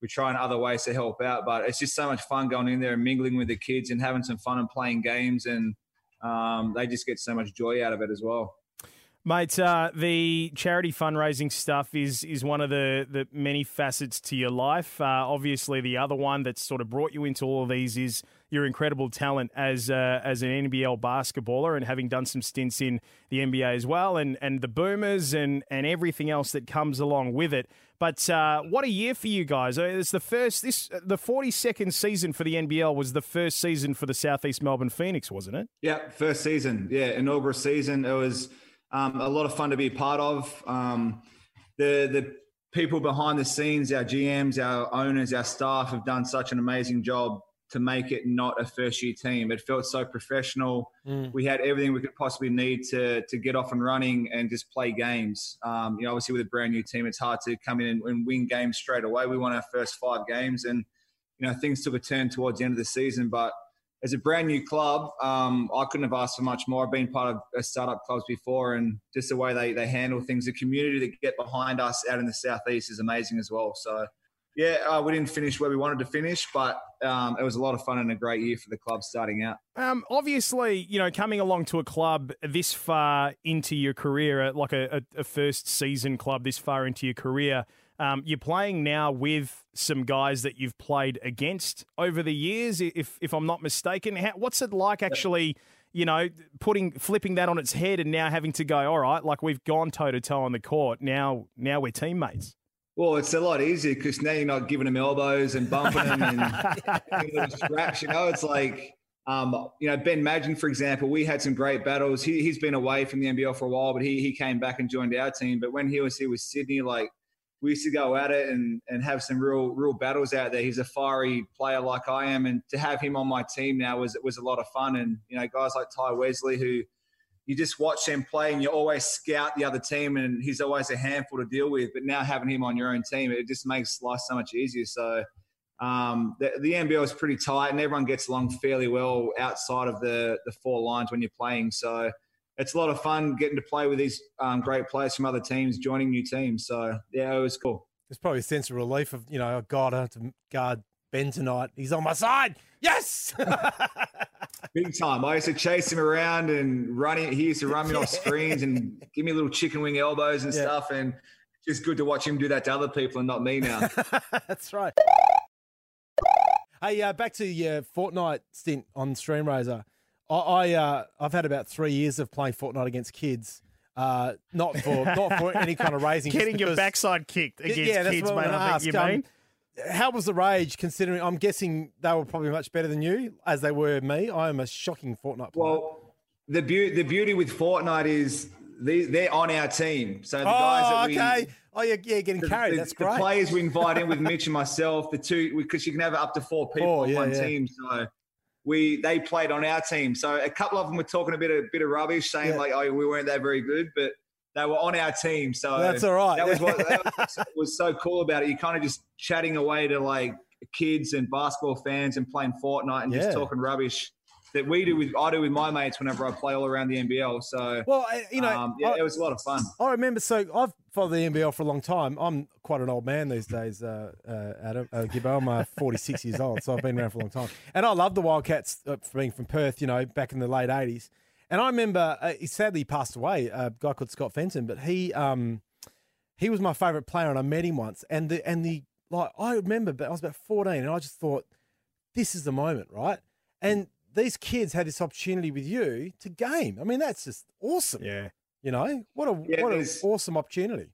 we're trying other ways to help out. But it's just so much fun going in there and mingling with the kids and having some fun and playing games, and um, they just get so much joy out of it as well. Mate, uh, the charity fundraising stuff is is one of the, the many facets to your life. Uh, obviously, the other one that's sort of brought you into all of these is your incredible talent as uh, as an NBL basketballer and having done some stints in the NBA as well, and, and the Boomers and, and everything else that comes along with it. But uh, what a year for you guys! Uh, It's the first this the forty second season for the NBL was the first season for the Southeast Melbourne Phoenix, wasn't it? Yeah, first season. Yeah, inaugural season. It was um, a lot of fun to be a part of. Um, the the people behind the scenes, our GMs, our owners, our staff have done such an amazing job to make it not a first year team. It felt so professional. We had everything we could possibly need to to get off and running and just play games. Um, you know, obviously with a brand new team, it's hard to come in and, and win games straight away. We won our first five games, and you know things took a turn towards the end of the season, but as a brand new club, um, I couldn't have asked for much more. I've been part of startup clubs before, and just the way they, they handle things, the community that get behind us out in the southeast is amazing as well. So, yeah, uh, we didn't finish where we wanted to finish, but um, it was a lot of fun and a great year for the club starting out. Um, obviously, you know, coming along to a club this far into your career, like a, a first season club this far into your career, um, you're playing now with some guys that you've played against over the years, if if I'm not mistaken. How, what's it like actually, you know, putting flipping that on its head and now having to go, all right, like we've gone toe to toe on the court. Now, now we're teammates. Well, it's a lot easier because now you're not giving them elbows and bumping them and scraps. You know, it's like, um, you know, Ben Madgen, for example, we had some great battles. He, he's been away from the NBL for a while, but he, he came back and joined our team. But when he was here with Sydney, like, we used to go at it and, and have some real real battles out there. He's a fiery player like I am, and to have him on my team now was was a lot of fun. And you know, guys like Tai Wesley who you just watch them play and you always scout the other team, and he's always a handful to deal with. But now having him on your own team, it just makes life so much easier. So um, the, the NBL is pretty tight, and everyone gets along fairly well outside of the the four lines when you're playing. So it's a lot of fun getting to play with these um, great players from other teams, joining new teams. So yeah, it was cool. There's probably a sense of relief of you know, oh God, I have to guard Ben tonight. He's on my side. Yes. Big time. I used to chase him around and run him. He used to run me off screens and give me little chicken wing elbows and Yeah. stuff. And just good to watch him do that to other people and not me now. That's right. Hey, uh, back to your Fortnite stint on StreamRaiser. I, I uh, I've had about three years of playing Fortnite against kids. Uh, not for not for any kind of raising. just Getting your backside kicked Y- against yeah, that's kids, what mate. I'm I gonna think you ask. Um, mean. How was the rage? Considering I'm guessing they were probably much better than you, as they were me. I am a shocking Fortnite player. well, the, beau- the beauty with Fortnite is they, they're on our team. So the guys oh, that we. okay. Oh, yeah, yeah, getting the- carried. the- That's the great. players we invite in with Mitch and myself, the two, because you can have up to four people Four, on yeah, one yeah. team. So we they played on our team. So a couple of them were talking a bit of bit of rubbish, saying Yeah. like, "Oh, we weren't that very good," but they were on our team. So That's all right. That was what that was, was so cool about it. You're kind of just chatting away to like kids and basketball fans and playing Fortnite and Yeah. just talking rubbish that we do with I do with my mates whenever I play all around the NBL. So Well, you know, um, yeah, I- it was a lot of fun. I remember. So I've followed the NBL for a long time. I'm quite an old man these days, uh, uh, Adam uh, Gibbo. I'm uh, 46 years old, so I've been around for a long time. And I love the Wildcats uh, for being from Perth. You know, back in the late 80s. And I remember uh, he sadly passed away. A guy called Scott Fenton, but he um, he was my favourite player, and I met him once. And the and the like, I remember, but I was about 14, and I just thought, this is the moment, right? And these kids had this opportunity with you to game. I mean, that's just awesome. Yeah. You know, what a Yeah, what an awesome opportunity.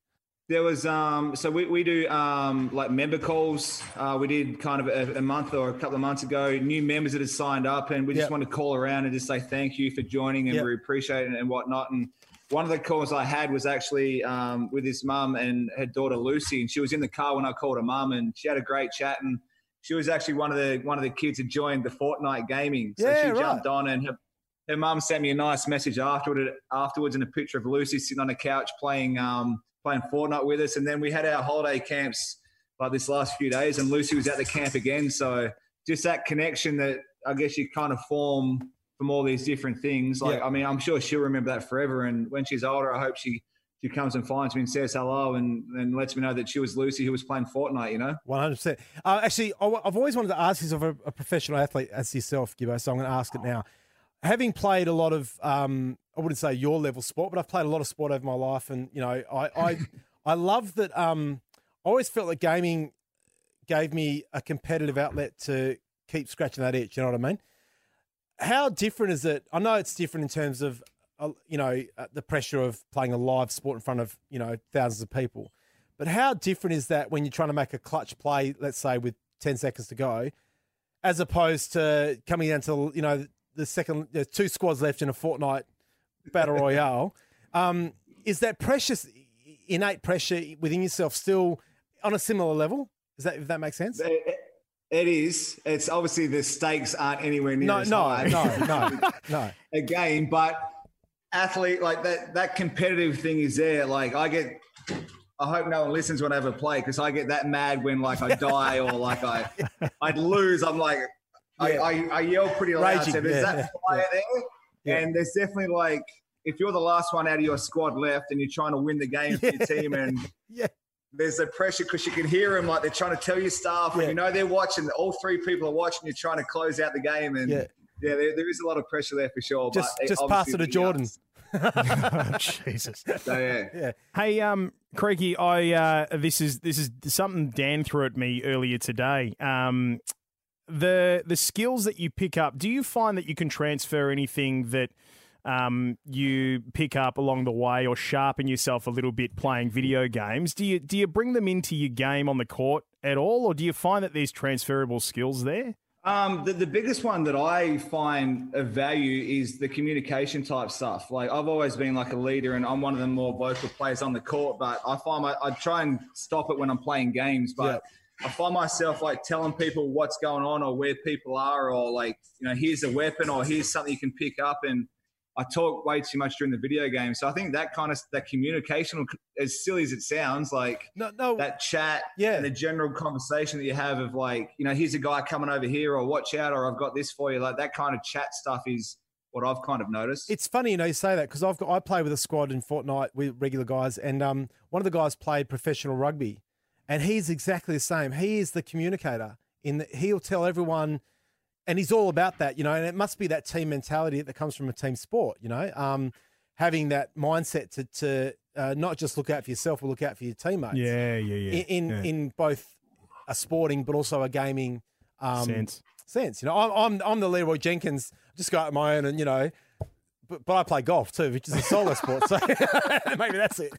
There was um, so we, we do um, like member calls. Uh, we did kind of a, a month or a couple of months ago. New members that had signed up, and we just Yep. want to call around and just say thank you for joining, and Yep. we appreciate it and whatnot. And one of the calls I had was actually um, with his mum and her daughter Lucy, and she was in the car when I called her mum, and she had a great chat. And she was actually one of the one of the kids who joined the Fortnite gaming. So Yeah, she right. jumped on, and her, her mum sent me a nice message afterward, afterwards, and a picture of Lucy sitting on a couch playing um, playing Fortnite with us. And then we had our holiday camps like this last few days, and Lucy was at the camp again. So just that connection that I guess you kind of form from all these different things. Like, Yeah. I mean, I'm sure she'll remember that forever. And when she's older, I hope she she comes and finds me and says hello and, and lets me know that she was Lucy who was playing Fortnite. You know. One hundred percent. Uh, Actually, I- I've always wanted to ask this of a, a professional athlete as yourself, Gibbo. So I'm going to ask it now. Having played a lot of, um, I wouldn't say your level sport, but I've played a lot of sport over my life, and you know, I I, I love that. Um, I always felt that gaming gave me a competitive outlet to keep scratching that itch. You know what I mean? How different is it? I know it's different in terms of, uh, you know, uh, the pressure of playing a live sport in front of you know thousands of people. But how different is that when you're trying to make a clutch play, let's say with 10 seconds to go, as opposed to coming down to, you know, the second, there's two squads left in a Fortnite battle royale. Um, is that precious, innate pressure within yourself still on a similar level? Is that, if that makes sense? It, it is. It's obviously the stakes aren't anywhere near No, as no, high. no, no, no. a game, but athlete like that that competitive thing is there. Like I get I hope no one listens when I ever play because I get that mad when like I die or like I I'd lose. I'm like I, Yeah. I, I yell pretty loud. So there's yeah, that yeah, fire there. Yeah. And there's definitely like if you're the last one out of your squad left and you're trying to win the game for your team and Yeah. there's the pressure because you can hear them like they're trying to tell you stuff and you know they're watching all three people are watching you're trying to close out the game and Yeah. yeah, there, there is a lot of pressure there for sure. Just, but just pass it to the, Jordan. uh, Jesus. So yeah, Yeah. Hey, um, Craigie, I uh, this is this is something Dan threw at me earlier today. Um, the the skills that you pick up, do you find that you can transfer anything that um, you pick up along the way, or sharpen yourself a little bit playing video games? Do you do you bring them into your game on the court at all, or do you find that there's transferable skills there? Um, the, the biggest one that I find of value is the communication type stuff. Like I've always been like a leader, and I'm one of the more vocal players on the court. But I find I, I try and stop it when I'm playing games. But I find myself like telling people what's going on or where people are, or like you know, here's a weapon or here's something you can pick up. And I talk way too much during the video game. So I think that kind of that communication, as silly as it sounds, like No, no. that chat Yeah. and the general conversation that you have of like, you know, here's a guy coming over here or watch out or I've got this for you. Like that kind of chat stuff is what I've kind of noticed. It's funny, you know, you say that because I've got I play with a squad in Fortnite with regular guys, and um, one of the guys played professional rugby, and he's exactly the same. He is the communicator in that he'll tell everyone, and he's all about that, you know. And it must be that team mentality that comes from a team sport, you know, um, having that mindset to to uh, not just look out for yourself, but look out for your teammates. Yeah, yeah, yeah. In in, yeah. in both a sporting but also a gaming um, sense. sense. You know, I'm I'm, I'm the Leeroy Jenkins. Just go out my own, and you know, but, but I play golf too, which is a solo sport. So maybe that's it.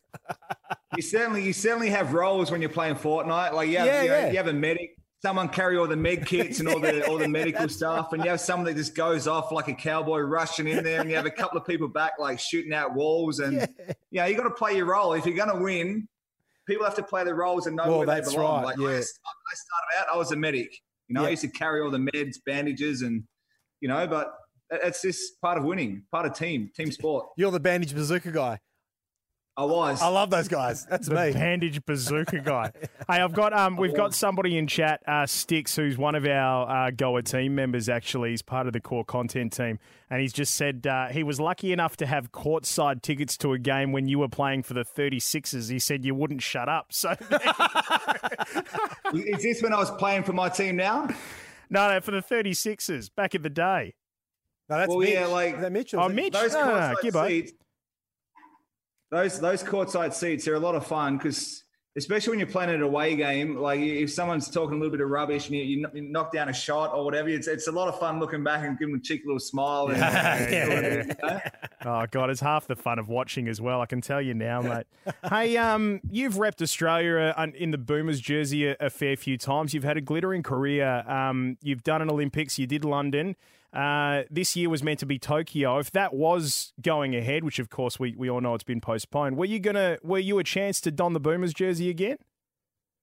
you certainly you certainly have roles when you're playing Fortnite. Like you have, Yeah, you, know, yeah. you have a medic, someone carry all the med kits and all the all the medical stuff, and you have someone that just goes off like a cowboy rushing in there, and you have a couple of people back like shooting out walls, and yeah, you got to play your role if you're going to win. People have to play their roles and know Well, where that's they belong. right, Like yeah. I, I started out, I was a medic. You know, Yeah. I used to carry all the meds, bandages, and you know, but it's just part of winning, part of team, team sport. You're the bandage bazooka guy. I was. I love those guys. That's the me. bandage bazooka guy. hey, I've got um, we've got somebody in chat, uh, Sticks, who's one of our uh, Goa team members. Actually, he's part of the core content team, and he's just said uh, he was lucky enough to have courtside tickets to a game when you were playing for the 36ers. He said you wouldn't shut up. So Is this when I was playing for my team now? no, no, for the 36ers back in the day. No, that's Well, Mitch. yeah, like- Is that Mitchell. or Oh, is it- Mitch. those No, no, no, seats, those those courtside seats are a lot of fun because especially when you're playing an away game, like if someone's talking a little bit of rubbish and you, you knock down a shot or whatever, it's, it's a lot of fun looking back and giving them a cheeky little smile. And, Yeah. you know? Oh god, it's half the fun of watching as well. I can tell you now, mate. hey, um, you've repped Australia uh, in the Boomers jersey a, a fair few times. You've had a glittering career. Um, you've done an Olympics. You did London. Uh, this year was meant to be Tokyo. If that was going ahead, which of course we, we all know it's been postponed, were you gonna were you a chance to don the Boomers jersey again?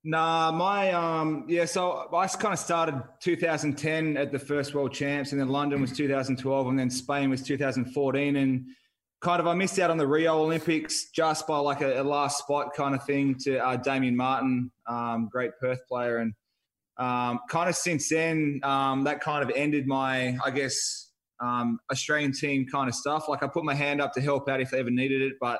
Nah, my um yeah, so I kind of started 2010 at the first World Champs, and then London was 2012, and then Spain was 2014, and kind of I missed out on the Rio Olympics just by like a, a last spot kind of thing to uh, Damian Martin, um, great Perth player, and um, kind of since then um, that kind of ended my I guess um, Australian team kind of stuff. Like I put my hand up to help out if they ever needed it, but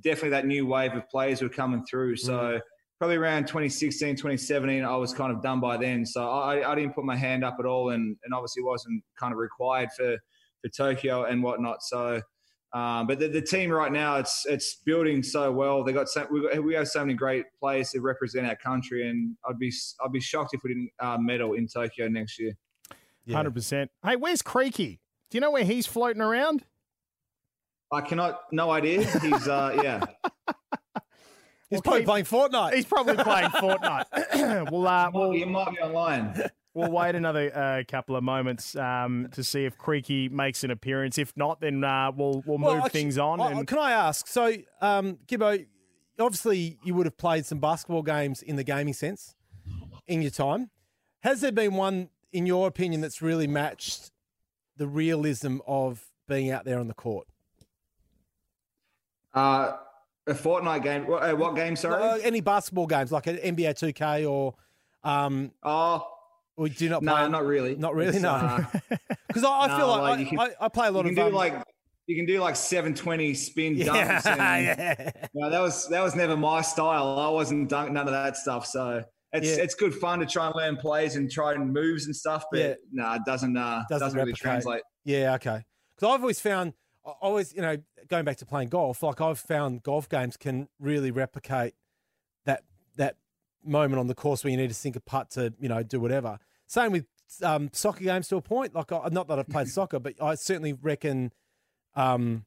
definitely that new wave of players were coming through, so probably around 2016, 2017, I was kind of done by then. So I, I didn't put my hand up at all and, and obviously wasn't kind of required for, for Tokyo and whatnot. So, um, but the, the team right now, it's it's building so well. They got so we, got, we have so many great players to represent our country, and I'd be I'd be shocked if we didn't uh, medal in Tokyo next year. Yeah. Hundred percent. Hey, where's Creaky? Do you know where he's floating around? I cannot, no idea. He's uh, yeah. He's Well, probably keep- playing Fortnite. He's probably playing Fortnite. we'll, uh, Might we'll, he might be online. we'll wait another uh, couple of moments um, to see if Creaky makes an appearance. If not, then uh, we'll we'll move Well, actually, things on. I- and Can I ask? So, um, Gibbo, obviously you would have played some basketball games in the gaming sense in your time. Has there been one, in your opinion, that's really matched the realism of being out there on the court? Uh, a Fortnite game. What, uh, what game? Sorry. Uh, any basketball games like an NBA 2K or, um, oh, or do you not no, play? not really. Not really, It's, no. uh, Because I, I No, feel like, like I, can- I, I play a you can of do um, like you can do like 720 spin dunks. yeah, And, yeah. No, that was that was never my style. I wasn't dunk none of that stuff. So it's Yeah. it's good fun to try and learn plays and try and moves and stuff. But Yeah. no, it doesn't uh, Doesn't doesn't, really translate. Yeah, okay. Because I've always found, I always, you know, going back to playing golf, like I've found golf games can really replicate that that moment on the course where you need to sink a putt to, you know, do whatever. Same with um, soccer games to a point. Like, I, not that I've played soccer, but I certainly reckon um,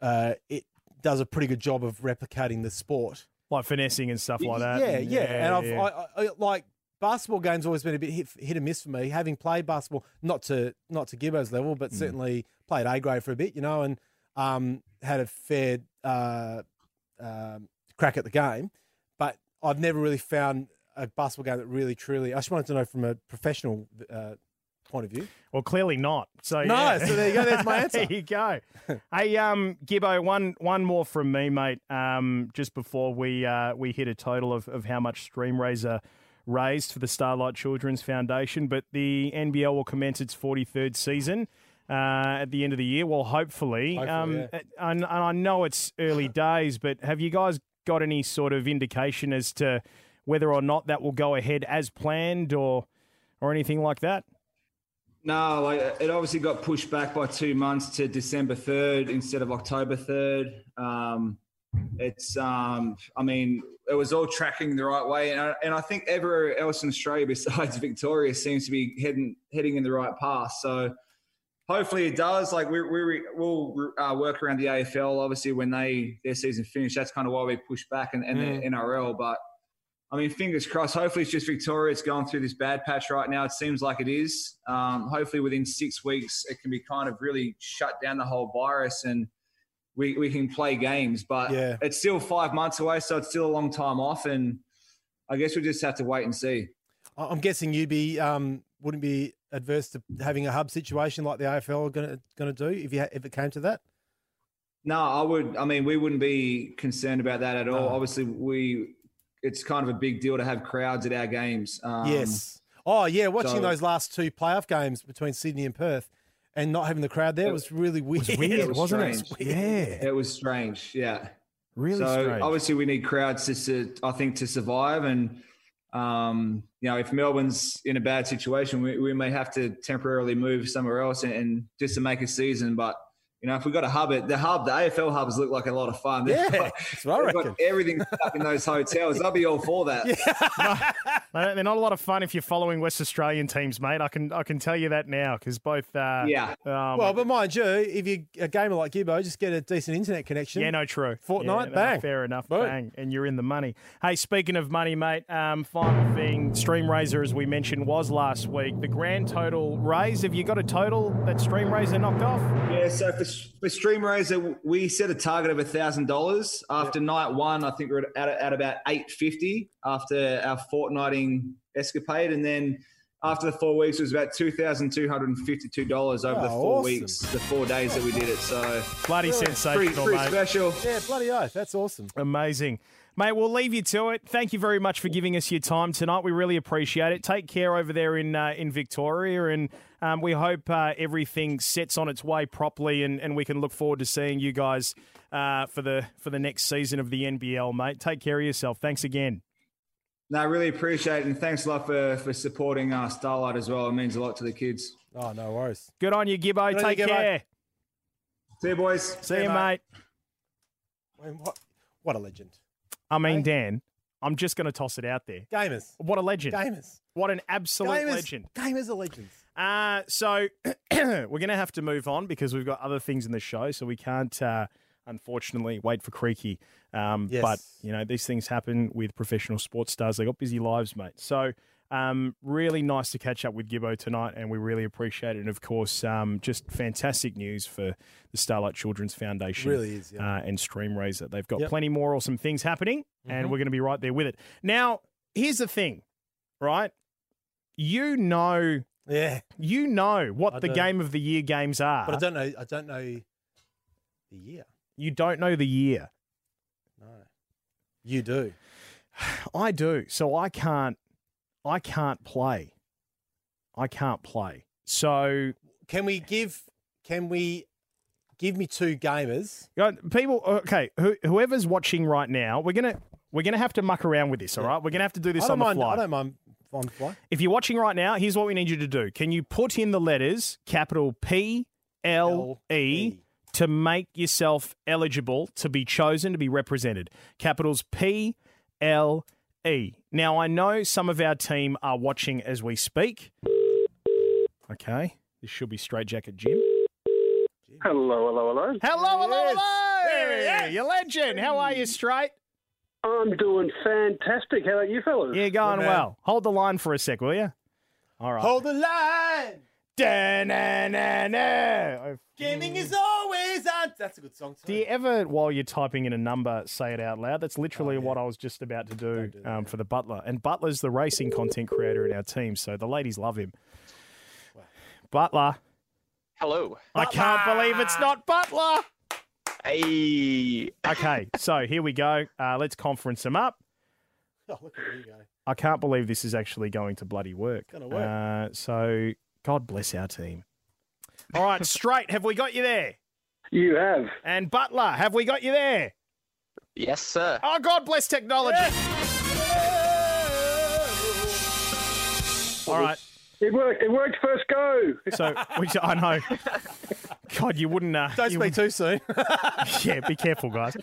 uh, it does a pretty good job of replicating the sport. like finessing and stuff like that. Yeah, yeah. And I've yeah. I, I, like basketball game's always been a bit hit, hit and miss for me. Having played basketball, not to not to Gibbo's level, Mm. but certainly played A grade for a bit, you know, and um, had a fair uh, um, crack at the game. But I've never really found a basketball game that really truly. I just wanted to know from a professional uh, point of view. Well, clearly not. So No, yeah. so there you go. There's my answer. there you go. hey, um, Gibbo, one one more from me, mate. Um, just before we uh, we hit a total of, of how much StreamRaiser raised for the Starlight Children's Foundation, but the NBL will commence its 43rd season. Uh, at the end of the year, well, hopefully. Hopefully, um, yeah. and, and I know it's early days, but have you guys got any sort of indication as to whether or not that will go ahead as planned, or or anything like that? No, like it obviously got pushed back by two months to December third instead of October third. Um, it's, um, I mean, it was all tracking the right way, and I, and I think everywhere else in Australia besides Victoria seems to be heading heading in the right path. So hopefully it does. Like we we we'll uh, work around the AFL. Obviously, when they their season finished, that's kind of why we push back, and, and the NRL, but. I mean, fingers crossed. Hopefully, it's just Victoria. It's going through this bad patch right now. It seems like it is. Um, hopefully, within six weeks, it can be kind of really shut down the whole virus and we, we can play games. But Yeah. it's still five months away, so it's still a long time off. And I guess we just have to wait and see. I'm guessing you'd be um, wouldn't be adverse to having a hub situation like the AFL are going to going to do if you ha- if it came to that. No, I would. I mean, we wouldn't be concerned about that at all. No. Obviously, we. It's kind of a big deal to have crowds at our games. Um, yes. Oh yeah, watching so- those last two playoff games between Sydney and Perth, and not having the crowd there It- was really weird. weird, It was wasn't strange. it? Yeah, It was strange. Yeah. really so strange. obviously we need crowds to, su- I think, to survive. And um, you know, if Melbourne's in a bad situation, we, we may have to temporarily move somewhere else and, and just to make a season. But you know, if we got a hub, it the hub, the AFL hubs look like a lot of fun. They've Yeah, got- that's what I they've got everything stuck in those hotels. I'll be all for that. They're they're not a lot of fun if you're following West Australian teams, mate. I can I can tell you that now because both. Uh, Yeah. um, Well, but mind you, if you're a gamer like Gibbo, just get a decent internet connection. yeah, no, true. Fortnite, Yeah, no, bang. fair enough, Boom. bang, and you're in the money. Hey, speaking of money, mate. Um, final thing, StreamRaiser, as we mentioned, was last week. The grand total raise. Have you got a total that StreamRaiser knocked off? Yeah, so for, for StreamRaiser, we set a target of thousand dollars. After night one, I think we're at, at about eight fifty after our fortnighting escapade, and then after the four weeks, it was about two thousand two hundred and fifty-two dollars over the four awesome. weeks, the four days that we did it. So Bloody pretty, sensational, pretty mate. special. Yeah, bloody oath. That's awesome. Amazing. Mate, we'll leave you to it. Thank you very much for giving us your time tonight. We really appreciate it. Take care over there in uh, in Victoria, and um, we hope uh, everything sets on its way properly, and, and we can look forward to seeing you guys uh, for the for the next season of the NBL, mate. Take care of yourself. Thanks again. No, I really appreciate it, and thanks a lot for for supporting uh, Starlight as well. It means a lot to the kids. Oh, no worries. Good on you, Gibbo. Good Take you, Gibbo. care. See you, boys. See you, mate. I mean, what, what a legend. I mean, Hey. Dan, I'm just going to toss it out there. Gamers. What a legend. Gamers. What an absolute Gamers. legend. Gamers are legends. Uh, so we're going to have to move on because we've got other things in the show, so we can't, uh, unfortunately, wait for Creaky. Um, Yes. But you know these things happen with professional sports stars. They got busy lives, mate. So. Um, really nice to catch up with Gibbo tonight, and we really appreciate it. And of course, um, just fantastic news for the Starlight Children's Foundation. Really is, yeah. uh, and StreamRaiser. They've got Yep. plenty more awesome things happening, and Mhm. we're going to be right there with it. Now, here's the thing, right? You know Yeah. you know what I the do. game of the year games are. But I don't know. I don't know the year. you don't know the year. No. You do. I do. So I can't I can't play. I can't play. So Can we give? Can we give me two gamers? people okay, who, whoever's watching right now, we're going to we're going to have to muck around with this, all right? We're going to have to do this I don't on the mind. fly. I don't mind on the fly. If you're watching right now, here's what we need you to do. Can you put in the letters capital P L E to make yourself eligible to be chosen to be represented? Capitals P L E. Now, I know some of our team are watching as we speak. Okay. This should be Straight Jacket Jim. Hello, hello, hello. Hello, hello, Yes. hello. There he is. You legend. How are you, Straight? I'm doing fantastic. How about you fellas? Yeah, going man. well. Hold the line for a sec, will you? All right. Hold the line. Da-na-na-na. Gaming is always on. That's a good song. Do you ever, while you're typing in a number, say it out loud? That's literally what I was just about to do, do that, um, for the Butler. And Butler's the racing content creator in our team, so the ladies love him. Butler. Hello. I can't believe it's not Butler. Hey. Okay, so here we go. Uh, let's conference them up. Oh, look at you go. I can't believe this is actually going to bloody work. Gonna work. Uh, so God bless our team. All right, straight. Have we got you there? You have. And Butler, have we got you there? Yes, sir. Oh, God bless technology. All right. It worked. It worked first go. So, which I know. God, you wouldn't. Uh, Don't you speak too soon. yeah, be careful, guys.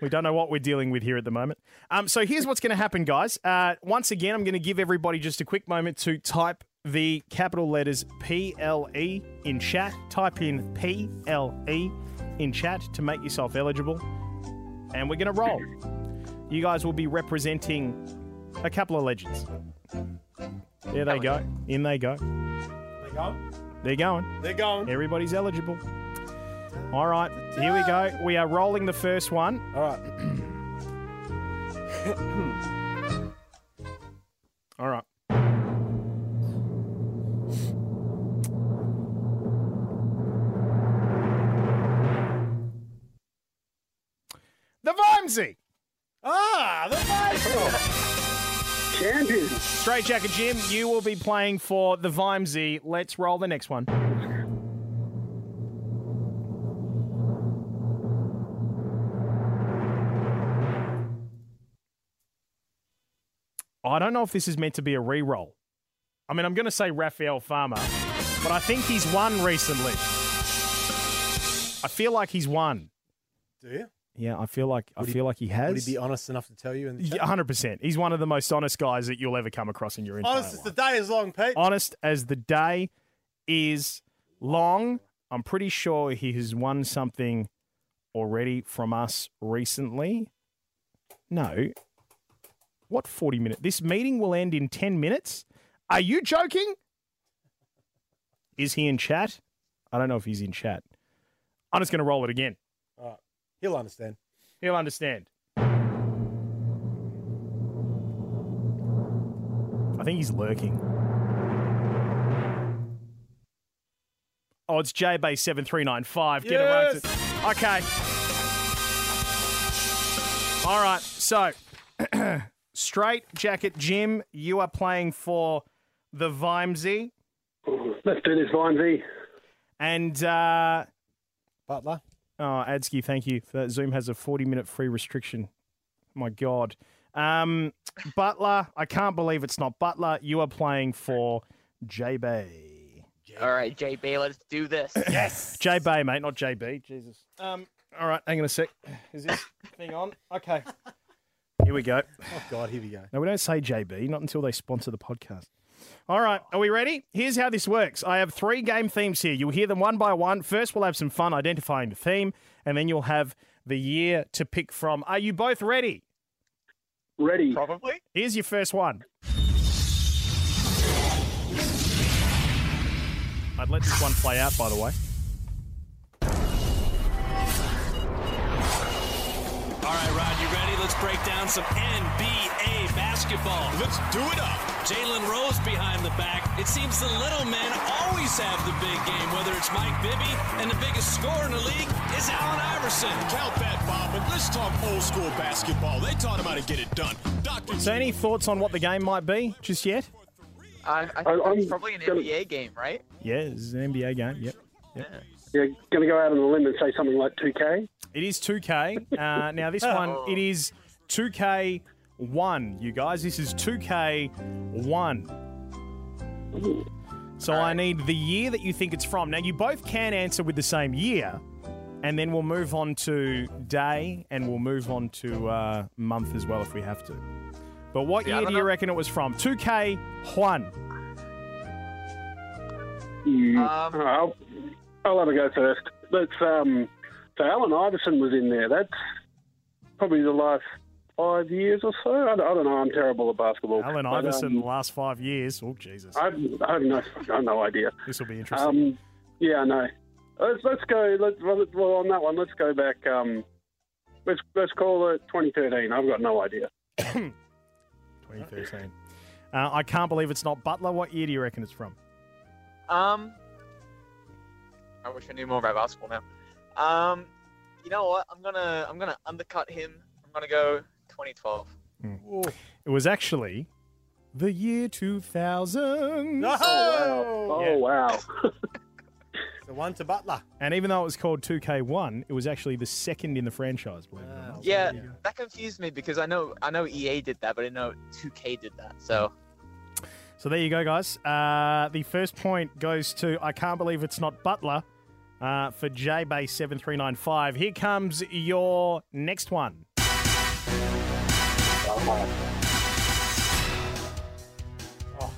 We don't know what we're dealing with here at the moment. Um, so here's what's going to happen, guys. Uh, once again, I'm going to give everybody just a quick moment to type the capital letters PLE in chat. Type in PLE in chat to make yourself eligible, and we're going to roll. You guys will be representing a couple of legends. There they go. In they go. They go. They're going. They're going. Everybody's eligible. All right, here we go. We are rolling the first one. All right. All right. The Vimesy. Ah, the Viper. Champion. Straight Jacket Jim, you will be playing for the Vimesy. Let's roll the next one. I don't know if this is meant to be a re-roll. I mean, I'm going to say Raphael Farmer, but I think he's won recently. I feel like he's won. Do you? Yeah, I feel like I Would he- feel like he has. Would he be honest enough to tell you in the hundred percent. He's one of the most honest guys that you'll ever come across in your entire Honest as the day is long, Pete. honest as the day is long. I'm pretty sure he has won something already from us recently. No. What 40 minutes? This meeting will end in 10 minutes? Are you joking? Is he in chat? I don't know if he's in chat. I'm just going to roll it again. All right. He'll understand. He'll understand. I think he's lurking. Oh, it's JBay7395. Get it right. Yes. Okay. All right. So, straight jacket Jim, you are playing for the Vimesy. Let's do this, Vinesy. And, uh, Butler. Oh, Adsky, thank you. For that. Zoom has a 40 minute free restriction. My God. Um, Butler, I can't believe it's not Butler. You are playing for J Bay. All right, JB, let's do this. Yes. J Bay, mate, not JB. Jesus. Um, all right, hang on a sec. Is this thing on? Okay. Here we go. Oh, God, here we go. No, we don't say JB, not until they sponsor the podcast. All right, are we ready? Here's how this works. I have three game themes here. You'll hear them one by one. First, we'll have some fun identifying the theme, and then you'll have the year to pick from. Are you both ready? Ready. Probably. Here's your first one. I'd let this one play out, by the way. All right, Rod, you ready? Let's break down some NBA basketball. Let's do it up. Jalen Rose behind the back. It seems the little men always have the big game, whether it's Mike Bibby and the biggest scorer in the league is Allen Iverson. Count that, Bob, but let's talk old school basketball. They taught him how to get it done. Dr. So, any thoughts on what the game might be just yet? I, I, I- I'm it's probably an gonna- NBA game, right? Yeah, it's an NBA game. Yep. You're going to go out on a limb and say something like 2K? It is 2K. Uh, now, this one, it is 2K1, you guys. This is 2K1. So I need the year that you think it's from. Now, you both can answer with the same year, and then we'll move on to day, and we'll move on to uh, month as well if we have to. But what Yeah, year don't you know. reckon it was from? 2K1. Um, I'll, I'll have a go first. That's, um, so Allen Iverson was in there. That's probably the last five years or so. I, don't- I don't know. I'm terrible at basketball. Allen But, Iverson, um, the last five years. Oh, Jesus. I, I have no, I have no idea. This will be interesting. Um, yeah, I know. Let's let's go. Let's well, well on that one. Let's go back. Um, let's let's call it 2013. I've got no idea. 2013. Uh, I can't believe it's not Butler. What year do you reckon it's from? Um, I wish I knew more about basketball now. Um, you know what? I'm gonna I'm gonna undercut him. I'm gonna go 2012. It was actually the year 2000. No! Oh Yeah. wow. The one to Butler. And even though it was called 2K1, it was actually the second in the franchise. Believe it or not. Yeah, that confused me because I know I know EA did that, but I didn't know 2K did that. So So there you go, guys. Uh, the first point goes to I can't believe it's not Butler uh, for JBay7395. Here comes your next one. Oh.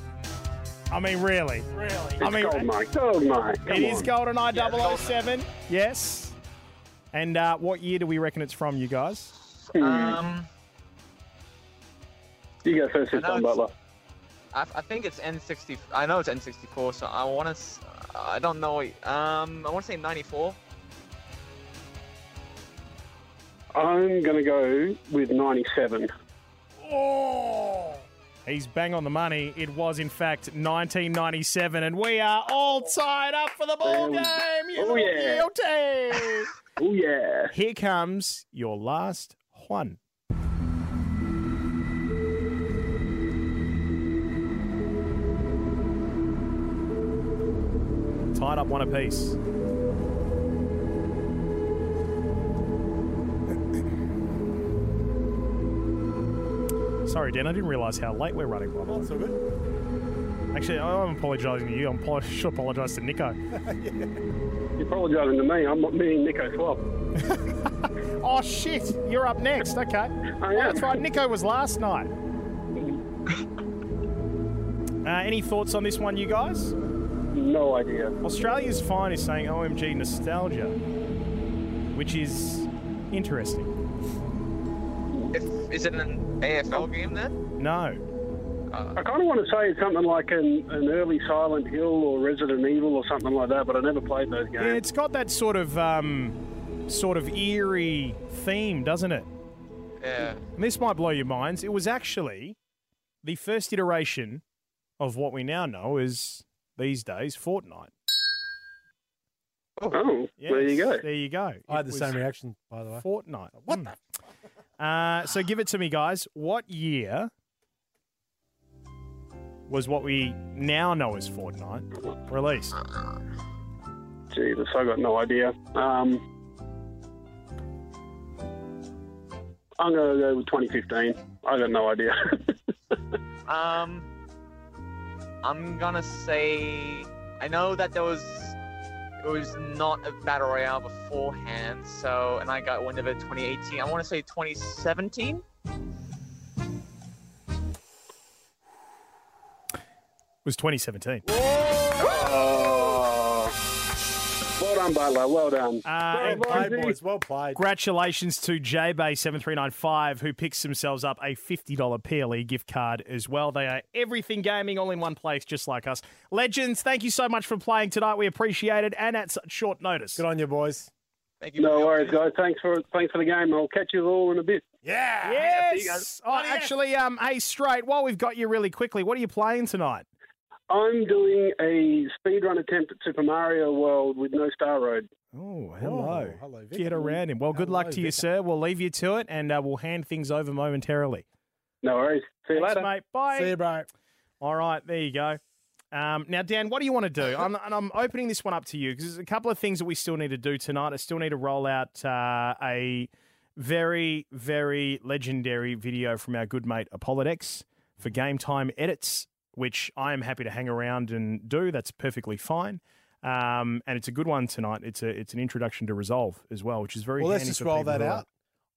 I mean, really? Really? I It's mean, Goldeneye. Goldeneye. Come it is on. GoldenEye 007. Yes. And uh, what year do we reckon it's from, you guys? um, You go first this I know time, it's- Butler. I, I think it's N60. I know it's N64. So I want to. I don't know. Um, I want to say 94. I'm going to go with 97. Oh! He's bang on the money. It was, in fact, 1997, and we are all tied up for the ball Um, game. You oh, yeah. guilty. Oh, yeah. Here comes your last one. Tied up one apiece. Sorry, Dan, I didn't realise how late we're running, by the way. That's all good. Actually, I'm apologising to you. I'm poli- should apologise to Nico. You're apologising to me. I'm not me and Nico Swap. Oh, shit. You're up next. Okay. I Oh, am. that's right. Nico was last night. Uh, any thoughts on this one, you guys? No idea. Australia's Fine is saying OMG nostalgia, which is interesting. If is it an AFL game then? No. I kind of want to say it's something like an, an early Silent Hill or Resident Evil or something like that, but I never played those Yeah, games. it's got that sort of um, sort of eerie theme, doesn't it? Yeah. And this might blow your minds. It was actually the first iteration of what we now know as these days Fortnite. Oh, there you go. There you go. I had It the same reaction, by the way. Fortnite. What the? Uh, so give it to me, guys. What year was what we now know as Fortnite released? Jesus, I got no idea. Um, I'm going to go with 2015. I got no idea. Um, I'm gonna say I know that there was it was not a battle royale beforehand, so and I got wind of it 2018. I want to say 2017. It was 2017. oh. Well done, Butler. Well done. Uh, Well played, boys. Well played. Congratulations to JBay7395 who picks themselves up a $50 PLE gift card as well. They are everything gaming all in one place, just like us. Legends, thank you so much for playing tonight. We appreciate it and at such short notice. Good on you, boys. Thank you. No worries, guys. Thanks for thanks for the game. I'll catch you all in a bit. Yeah. Yes. Oh, actually, um, hey, straight. While we've got you really quickly, what are you playing tonight? I'm doing a speedrun attempt at Super Mario World with no Star Road. Oh, hello. Oh, hello, Vic. Get around him. Well, good luck Hello, to you, Vic. sir. We'll leave you to it, and uh, we'll hand things over momentarily. No worries. See you Thanks, later. mate. Bye. See you, bro. All right, there you go. Um, now, Dan, what do you want to do? I'm, and I'm opening this one up to you because there's a couple of things that we still need to do tonight. I still need to roll out uh, a very, very legendary video from our good mate Apollodex for game time edits, which I am happy to hang around and do. That's perfectly fine. Um, and it's a good one tonight. It's a it's an introduction to Resolve as well, which is very. Well, let's just roll that are- out.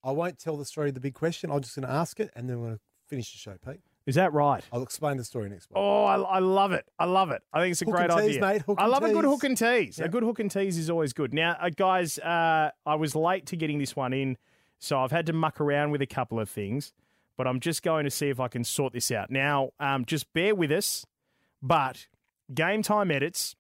I won't tell the story of the big question. I'm just going to ask it, and then we're going to finish the show, Pete. Is that right? I'll explain the story next week. Oh, I, I love it. I love it. I think it's a Hook great tease, idea. mate. I love a good hook and tease. A good hook and tease is always good. Now, uh, guys, uh, I was late to getting this one in So I've had to muck around with a couple of things, but I'm just going to see if I can sort this out. Now, um, just bear with us, but Game Time Edits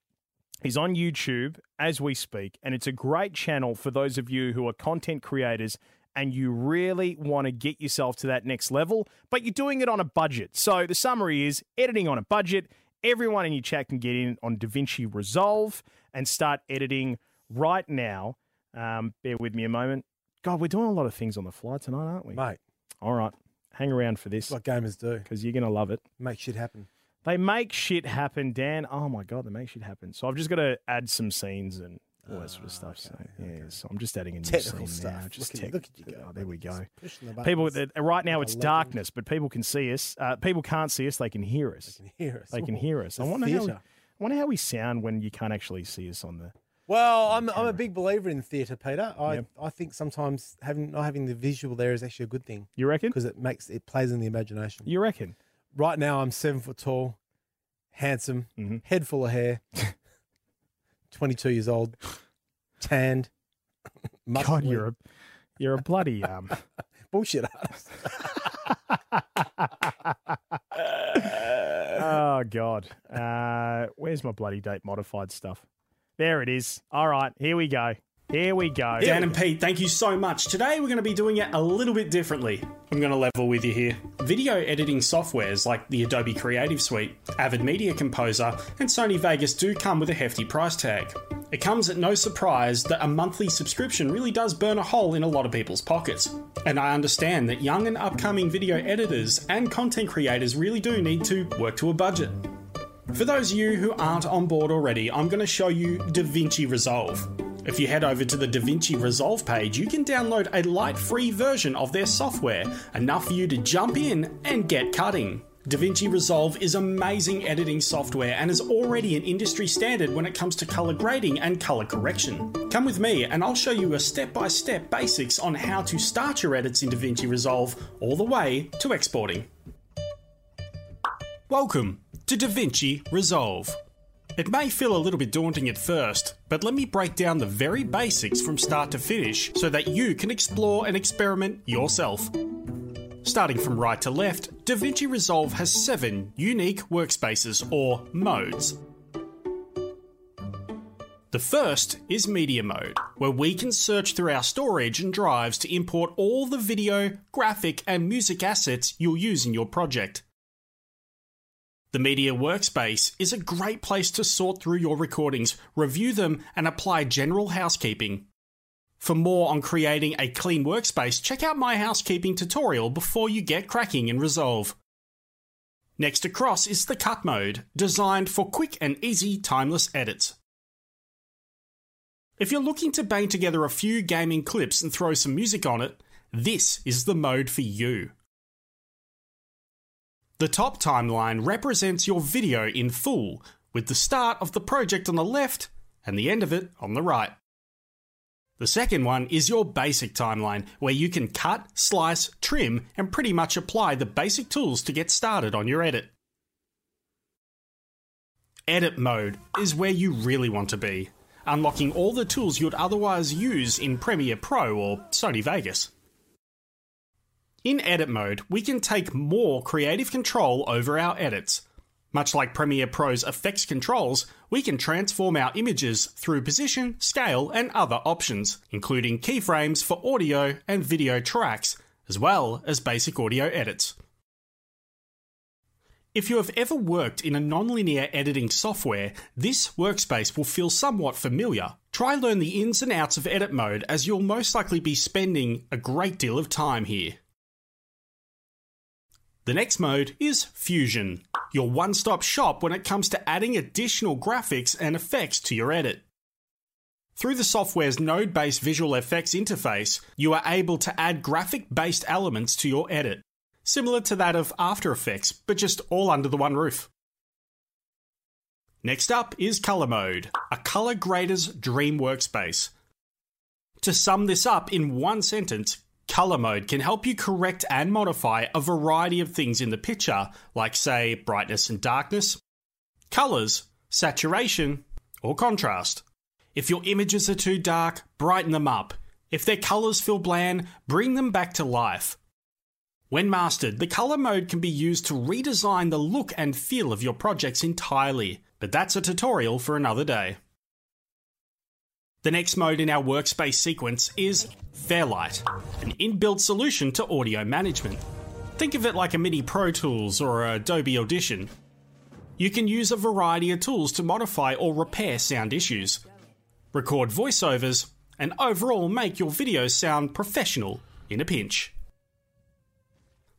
is on YouTube as we speak, and it's a great channel for those of you who are content creators and you really want to get yourself to that next level, but you're doing it on a budget. So the summary is editing on a budget. Everyone in your chat can get in on DaVinci Resolve and start editing right now. Um, bear with me a moment. God, we're doing a lot of things on the fly tonight, aren't we? Mate, All right. Hang around for this what gamers do. because you're going to love it. Make shit happen. They make shit happen, Dan. Oh my god, they make shit happen. So I've just got to add some scenes and all that sort of stuff. so yeah, so I'm just adding a new Technical scene stuff. now. Just look, at, tech- look at you go. Oh, there we go. The People, uh, right now it's darkness, but people can see us. Uh, people can't see us; they can hear us. They can hear us. They can hear us. I the wonder how. We. I wonder how we sound when you can't actually see us on the. Well, I'm I'm a big believer in theatre, Peter. I Yep. I think sometimes having not having the visual there is actually a good thing You reckon? because it makes it plays in the imagination. You reckon? Right now, I'm seven foot tall, handsome, Mhm. head full of hair, 22 years old, tanned. God, you're a, you're a bloody um. bullshit artist. oh God, uh, where's my bloody date modified stuff? There it is. All right, here we go. Here we go. Dan and Pete, thank you so much. Today we're going to be doing it a little bit differently. I'm going to level with you here. Video editing softwares like the Adobe Creative Suite, Avid Media Composer, and Sony Vegas do come with a hefty price tag. It comes at no surprise that a monthly subscription really does burn a hole in a lot of people's pockets. And I understand that young and upcoming video editors and content creators really do need to work to a budget. For those of you who aren't on board already, I'm going to show you DaVinci Resolve. If you head over to the DaVinci Resolve page, you can download a light free version of their software, enough for you to jump in and get cutting. DaVinci Resolve is amazing editing software and is already an industry standard when it comes to color grading and color correction. Come with me and I'll show you a step by step basics on how to start your edits in DaVinci Resolve all the way to exporting. Welcome to DaVinci Resolve. It may feel a little bit daunting at first, but let me break down the very basics from start to finish so that you can explore and experiment yourself. Starting from right to left, DaVinci Resolve has seven unique workspaces or modes. The first is Media Mode, where we can search through our storage and drives to import all the video, graphic, and music assets you'll use in your project. The Media Workspace is a great place to sort through your recordings, review them, and apply general housekeeping. For more on creating a clean workspace, check out my housekeeping tutorial before you get cracking in Resolve. Next across is the Cut Mode, designed for quick and easy timeless edits. If you're looking to bang together a few gaming clips and throw some music on it, this is the mode for you. The top timeline represents your video in full, with the start of the project on the left and the end of it on the right. The second one is your basic timeline, where you can cut, slice, trim, and pretty much apply the basic tools to get started on your edit. Edit mode is where you really want to be, unlocking all the tools you'd otherwise use in Premiere Pro or Sony Vegas. In edit mode, we can take more creative control over our edits. Much like Premiere Pro's effects controls, we can transform our images through position, scale, and other options, including keyframes for audio and video tracks, as well as basic audio edits. If you have ever worked in a nonlinear editing software, this workspace will feel somewhat familiar. Try learn the ins and outs of edit mode as you'll most likely be spending a great deal of time here. The next mode is Fusion, your one stop shop when it comes to adding additional graphics and effects to your edit. Through the software's node based visual effects interface, you are able to add graphic based elements to your edit, similar to that of After Effects, but just all under the one roof. Next up is Color Mode, a color grader's dream workspace. To sum this up in one sentence, Color Mode can help you correct and modify a variety of things in the picture, like, say, brightness and darkness, colors, saturation, or contrast. If your images are too dark, brighten them up. If their colours feel bland, bring them back to life. When mastered, the colour mode can be used to redesign the look and feel of your projects entirely, but that's a tutorial for another day. The next mode in our workspace sequence is Fairlight, an inbuilt solution to audio management. Think of it like a mini Pro Tools or Adobe Audition. You can use a variety of tools to modify or repair sound issues, record voiceovers, and overall make your videos sound professional in a pinch.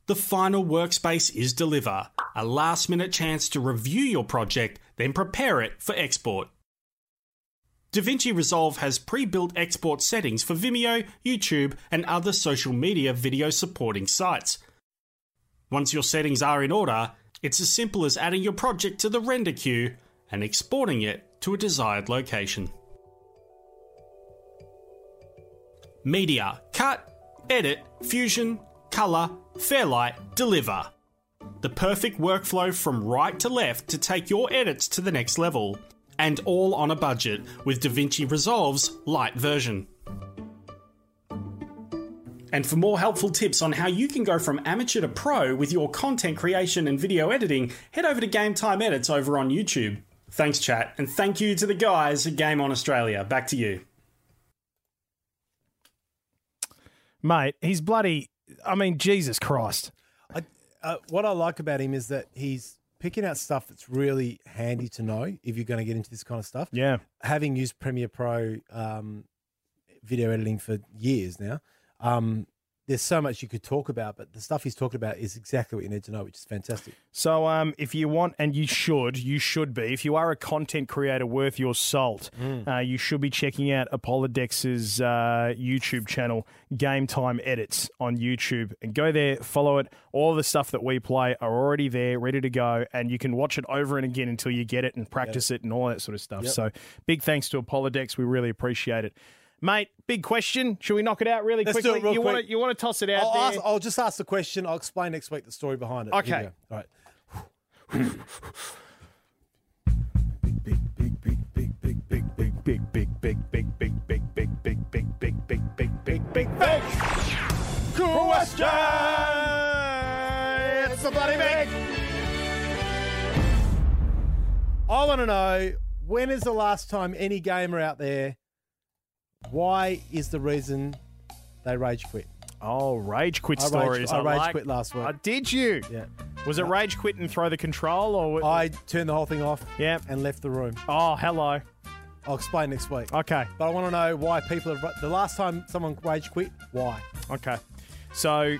The final workspace is Deliver, a last minute chance to review your project, then prepare it for export. DaVinci Resolve has pre built export settings for Vimeo, YouTube, and other social media video supporting sites. Once your settings are in order, it's as simple as adding your project to the render queue and exporting it to a desired location. Media, cut, edit, fusion, colour, Fairlight, deliver. The perfect workflow from right to left to take your edits to the next level. And all on a budget with DaVinci Resolve's light version. And for more helpful tips on how you can go from amateur to pro with your content creation and video editing, head over to Game Time Edits over on YouTube. Thanks, chat, and thank you to the guys at Game On Australia. Back to you. Mate, he's bloody. I mean, Jesus Christ. I, uh, what I like about him is that he's picking out stuff that's really handy to know if you're going to get into this kind of stuff. Yeah. Having used Premiere Pro um, video editing for years now, um, there's so much you could talk about, but the stuff he's talking about is exactly what you need to know, which is fantastic. So, um, if you want, and you should, you should be, if you are a content creator worth your salt, Mm. uh, you should be checking out Apollodex's uh, YouTube channel, Game Time Edits on YouTube, and go there, follow it. All the stuff that we play are already there, ready to go, and you can watch it over and again until you get it and practice it and all that sort of stuff. Yep. So, big thanks to Apollodex. We really appreciate it. Mate, big question. Should we knock it out really Let's do quickly? it real you quick. Want to, you want to toss it out I'll, there? ask, I'll just ask the question. I'll explain next week the story behind it. Okay. All right. big, big, big, big, big, big, big, big, big, big, big, big, big, big, big, big, big. Question! It's the bloody big. I want to know when is the last time any gamer out there? Why is the reason they rage quit? Oh, rage quit I rage- stories. I rage like- quit last week. Uh, did you? Yeah. Was it rage quit and throw the control, or I turned the whole thing off. Yeah. And left the room. Oh, hello. I'll explain next week. Okay. But I want to know why people have. The last time someone rage quit, why? Okay. So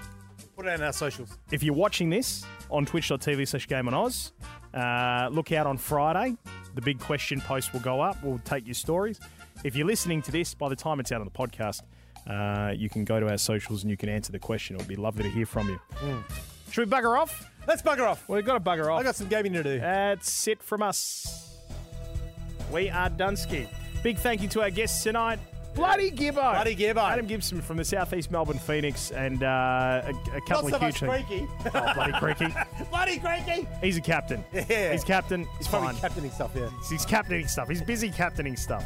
Put it on our socials. if you're watching this on twitch.tv slash game on Oz, uh, look out on Friday. The big question post will go up. We'll take your stories. If you're listening to this by the time it's out on the podcast, uh, you can go to our socials and you can answer the question. It would be lovely to hear from you. Should we bugger off? Let's bugger off. We've got to bugger off. I got some gaming to do. That's it from us. We are Dunsky. Big thank you to our guests tonight. Bloody Gibbo. Bloody Gibbo. Adam Gibson from the Southeast Melbourne Phoenix and uh, a, a couple Not so of huge creaky. Oh, bloody creaky. Bloody creaky. He's a captain. Yeah. He's captain. He's He's probably captaining stuff, yeah. He's captaining stuff. He's busy captaining stuff.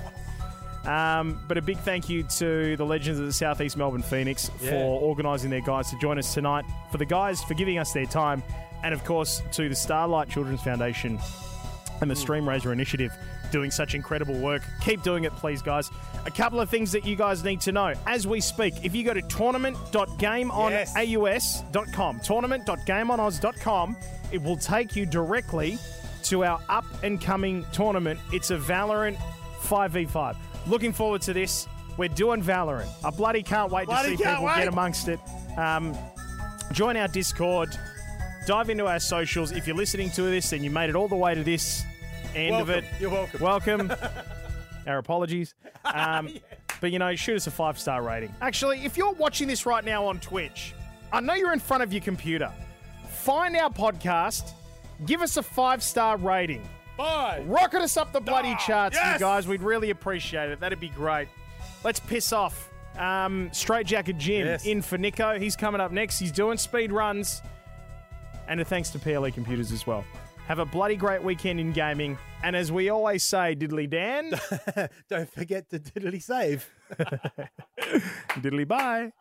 Um, but a big thank you to the legends of the Southeast Melbourne Phoenix Yeah. for organising their guys to join us tonight. For the guys for giving us their time, and of course to the Starlight Children's Foundation and the StreamRaiser Initiative doing such incredible work. Keep doing it, please, guys. A couple of things that you guys need to know as we speak. If you go to tournament.gameonaus.com, tournament.gameonoz.com, it will take you directly to our up and coming tournament. It's a Valorant 5v5. Looking forward to this. We're doing Valorant. I bloody can't wait Bloody to see people wait. get amongst it. Um, join our Discord. Dive into our socials. If you're listening to this and you made it all the way to this end of it, You're welcome. welcome. our apologies. Um, But you know, shoot us a five star rating. Actually, if you're watching this right now on Twitch, I know you're in front of your computer. Find our podcast, give us a five star rating. Bye. Rocket us up the bloody charts, you guys. We'd really appreciate it. That'd be great. Let's piss off. Um, Straight Jacket Jim Yes. in for Nico. He's coming up next. He's doing speed runs. And a thanks to PLE Computers as well. Have a bloody great weekend in gaming. And as we always say, Diddly Dan. Don't forget to diddly save. Diddly bye.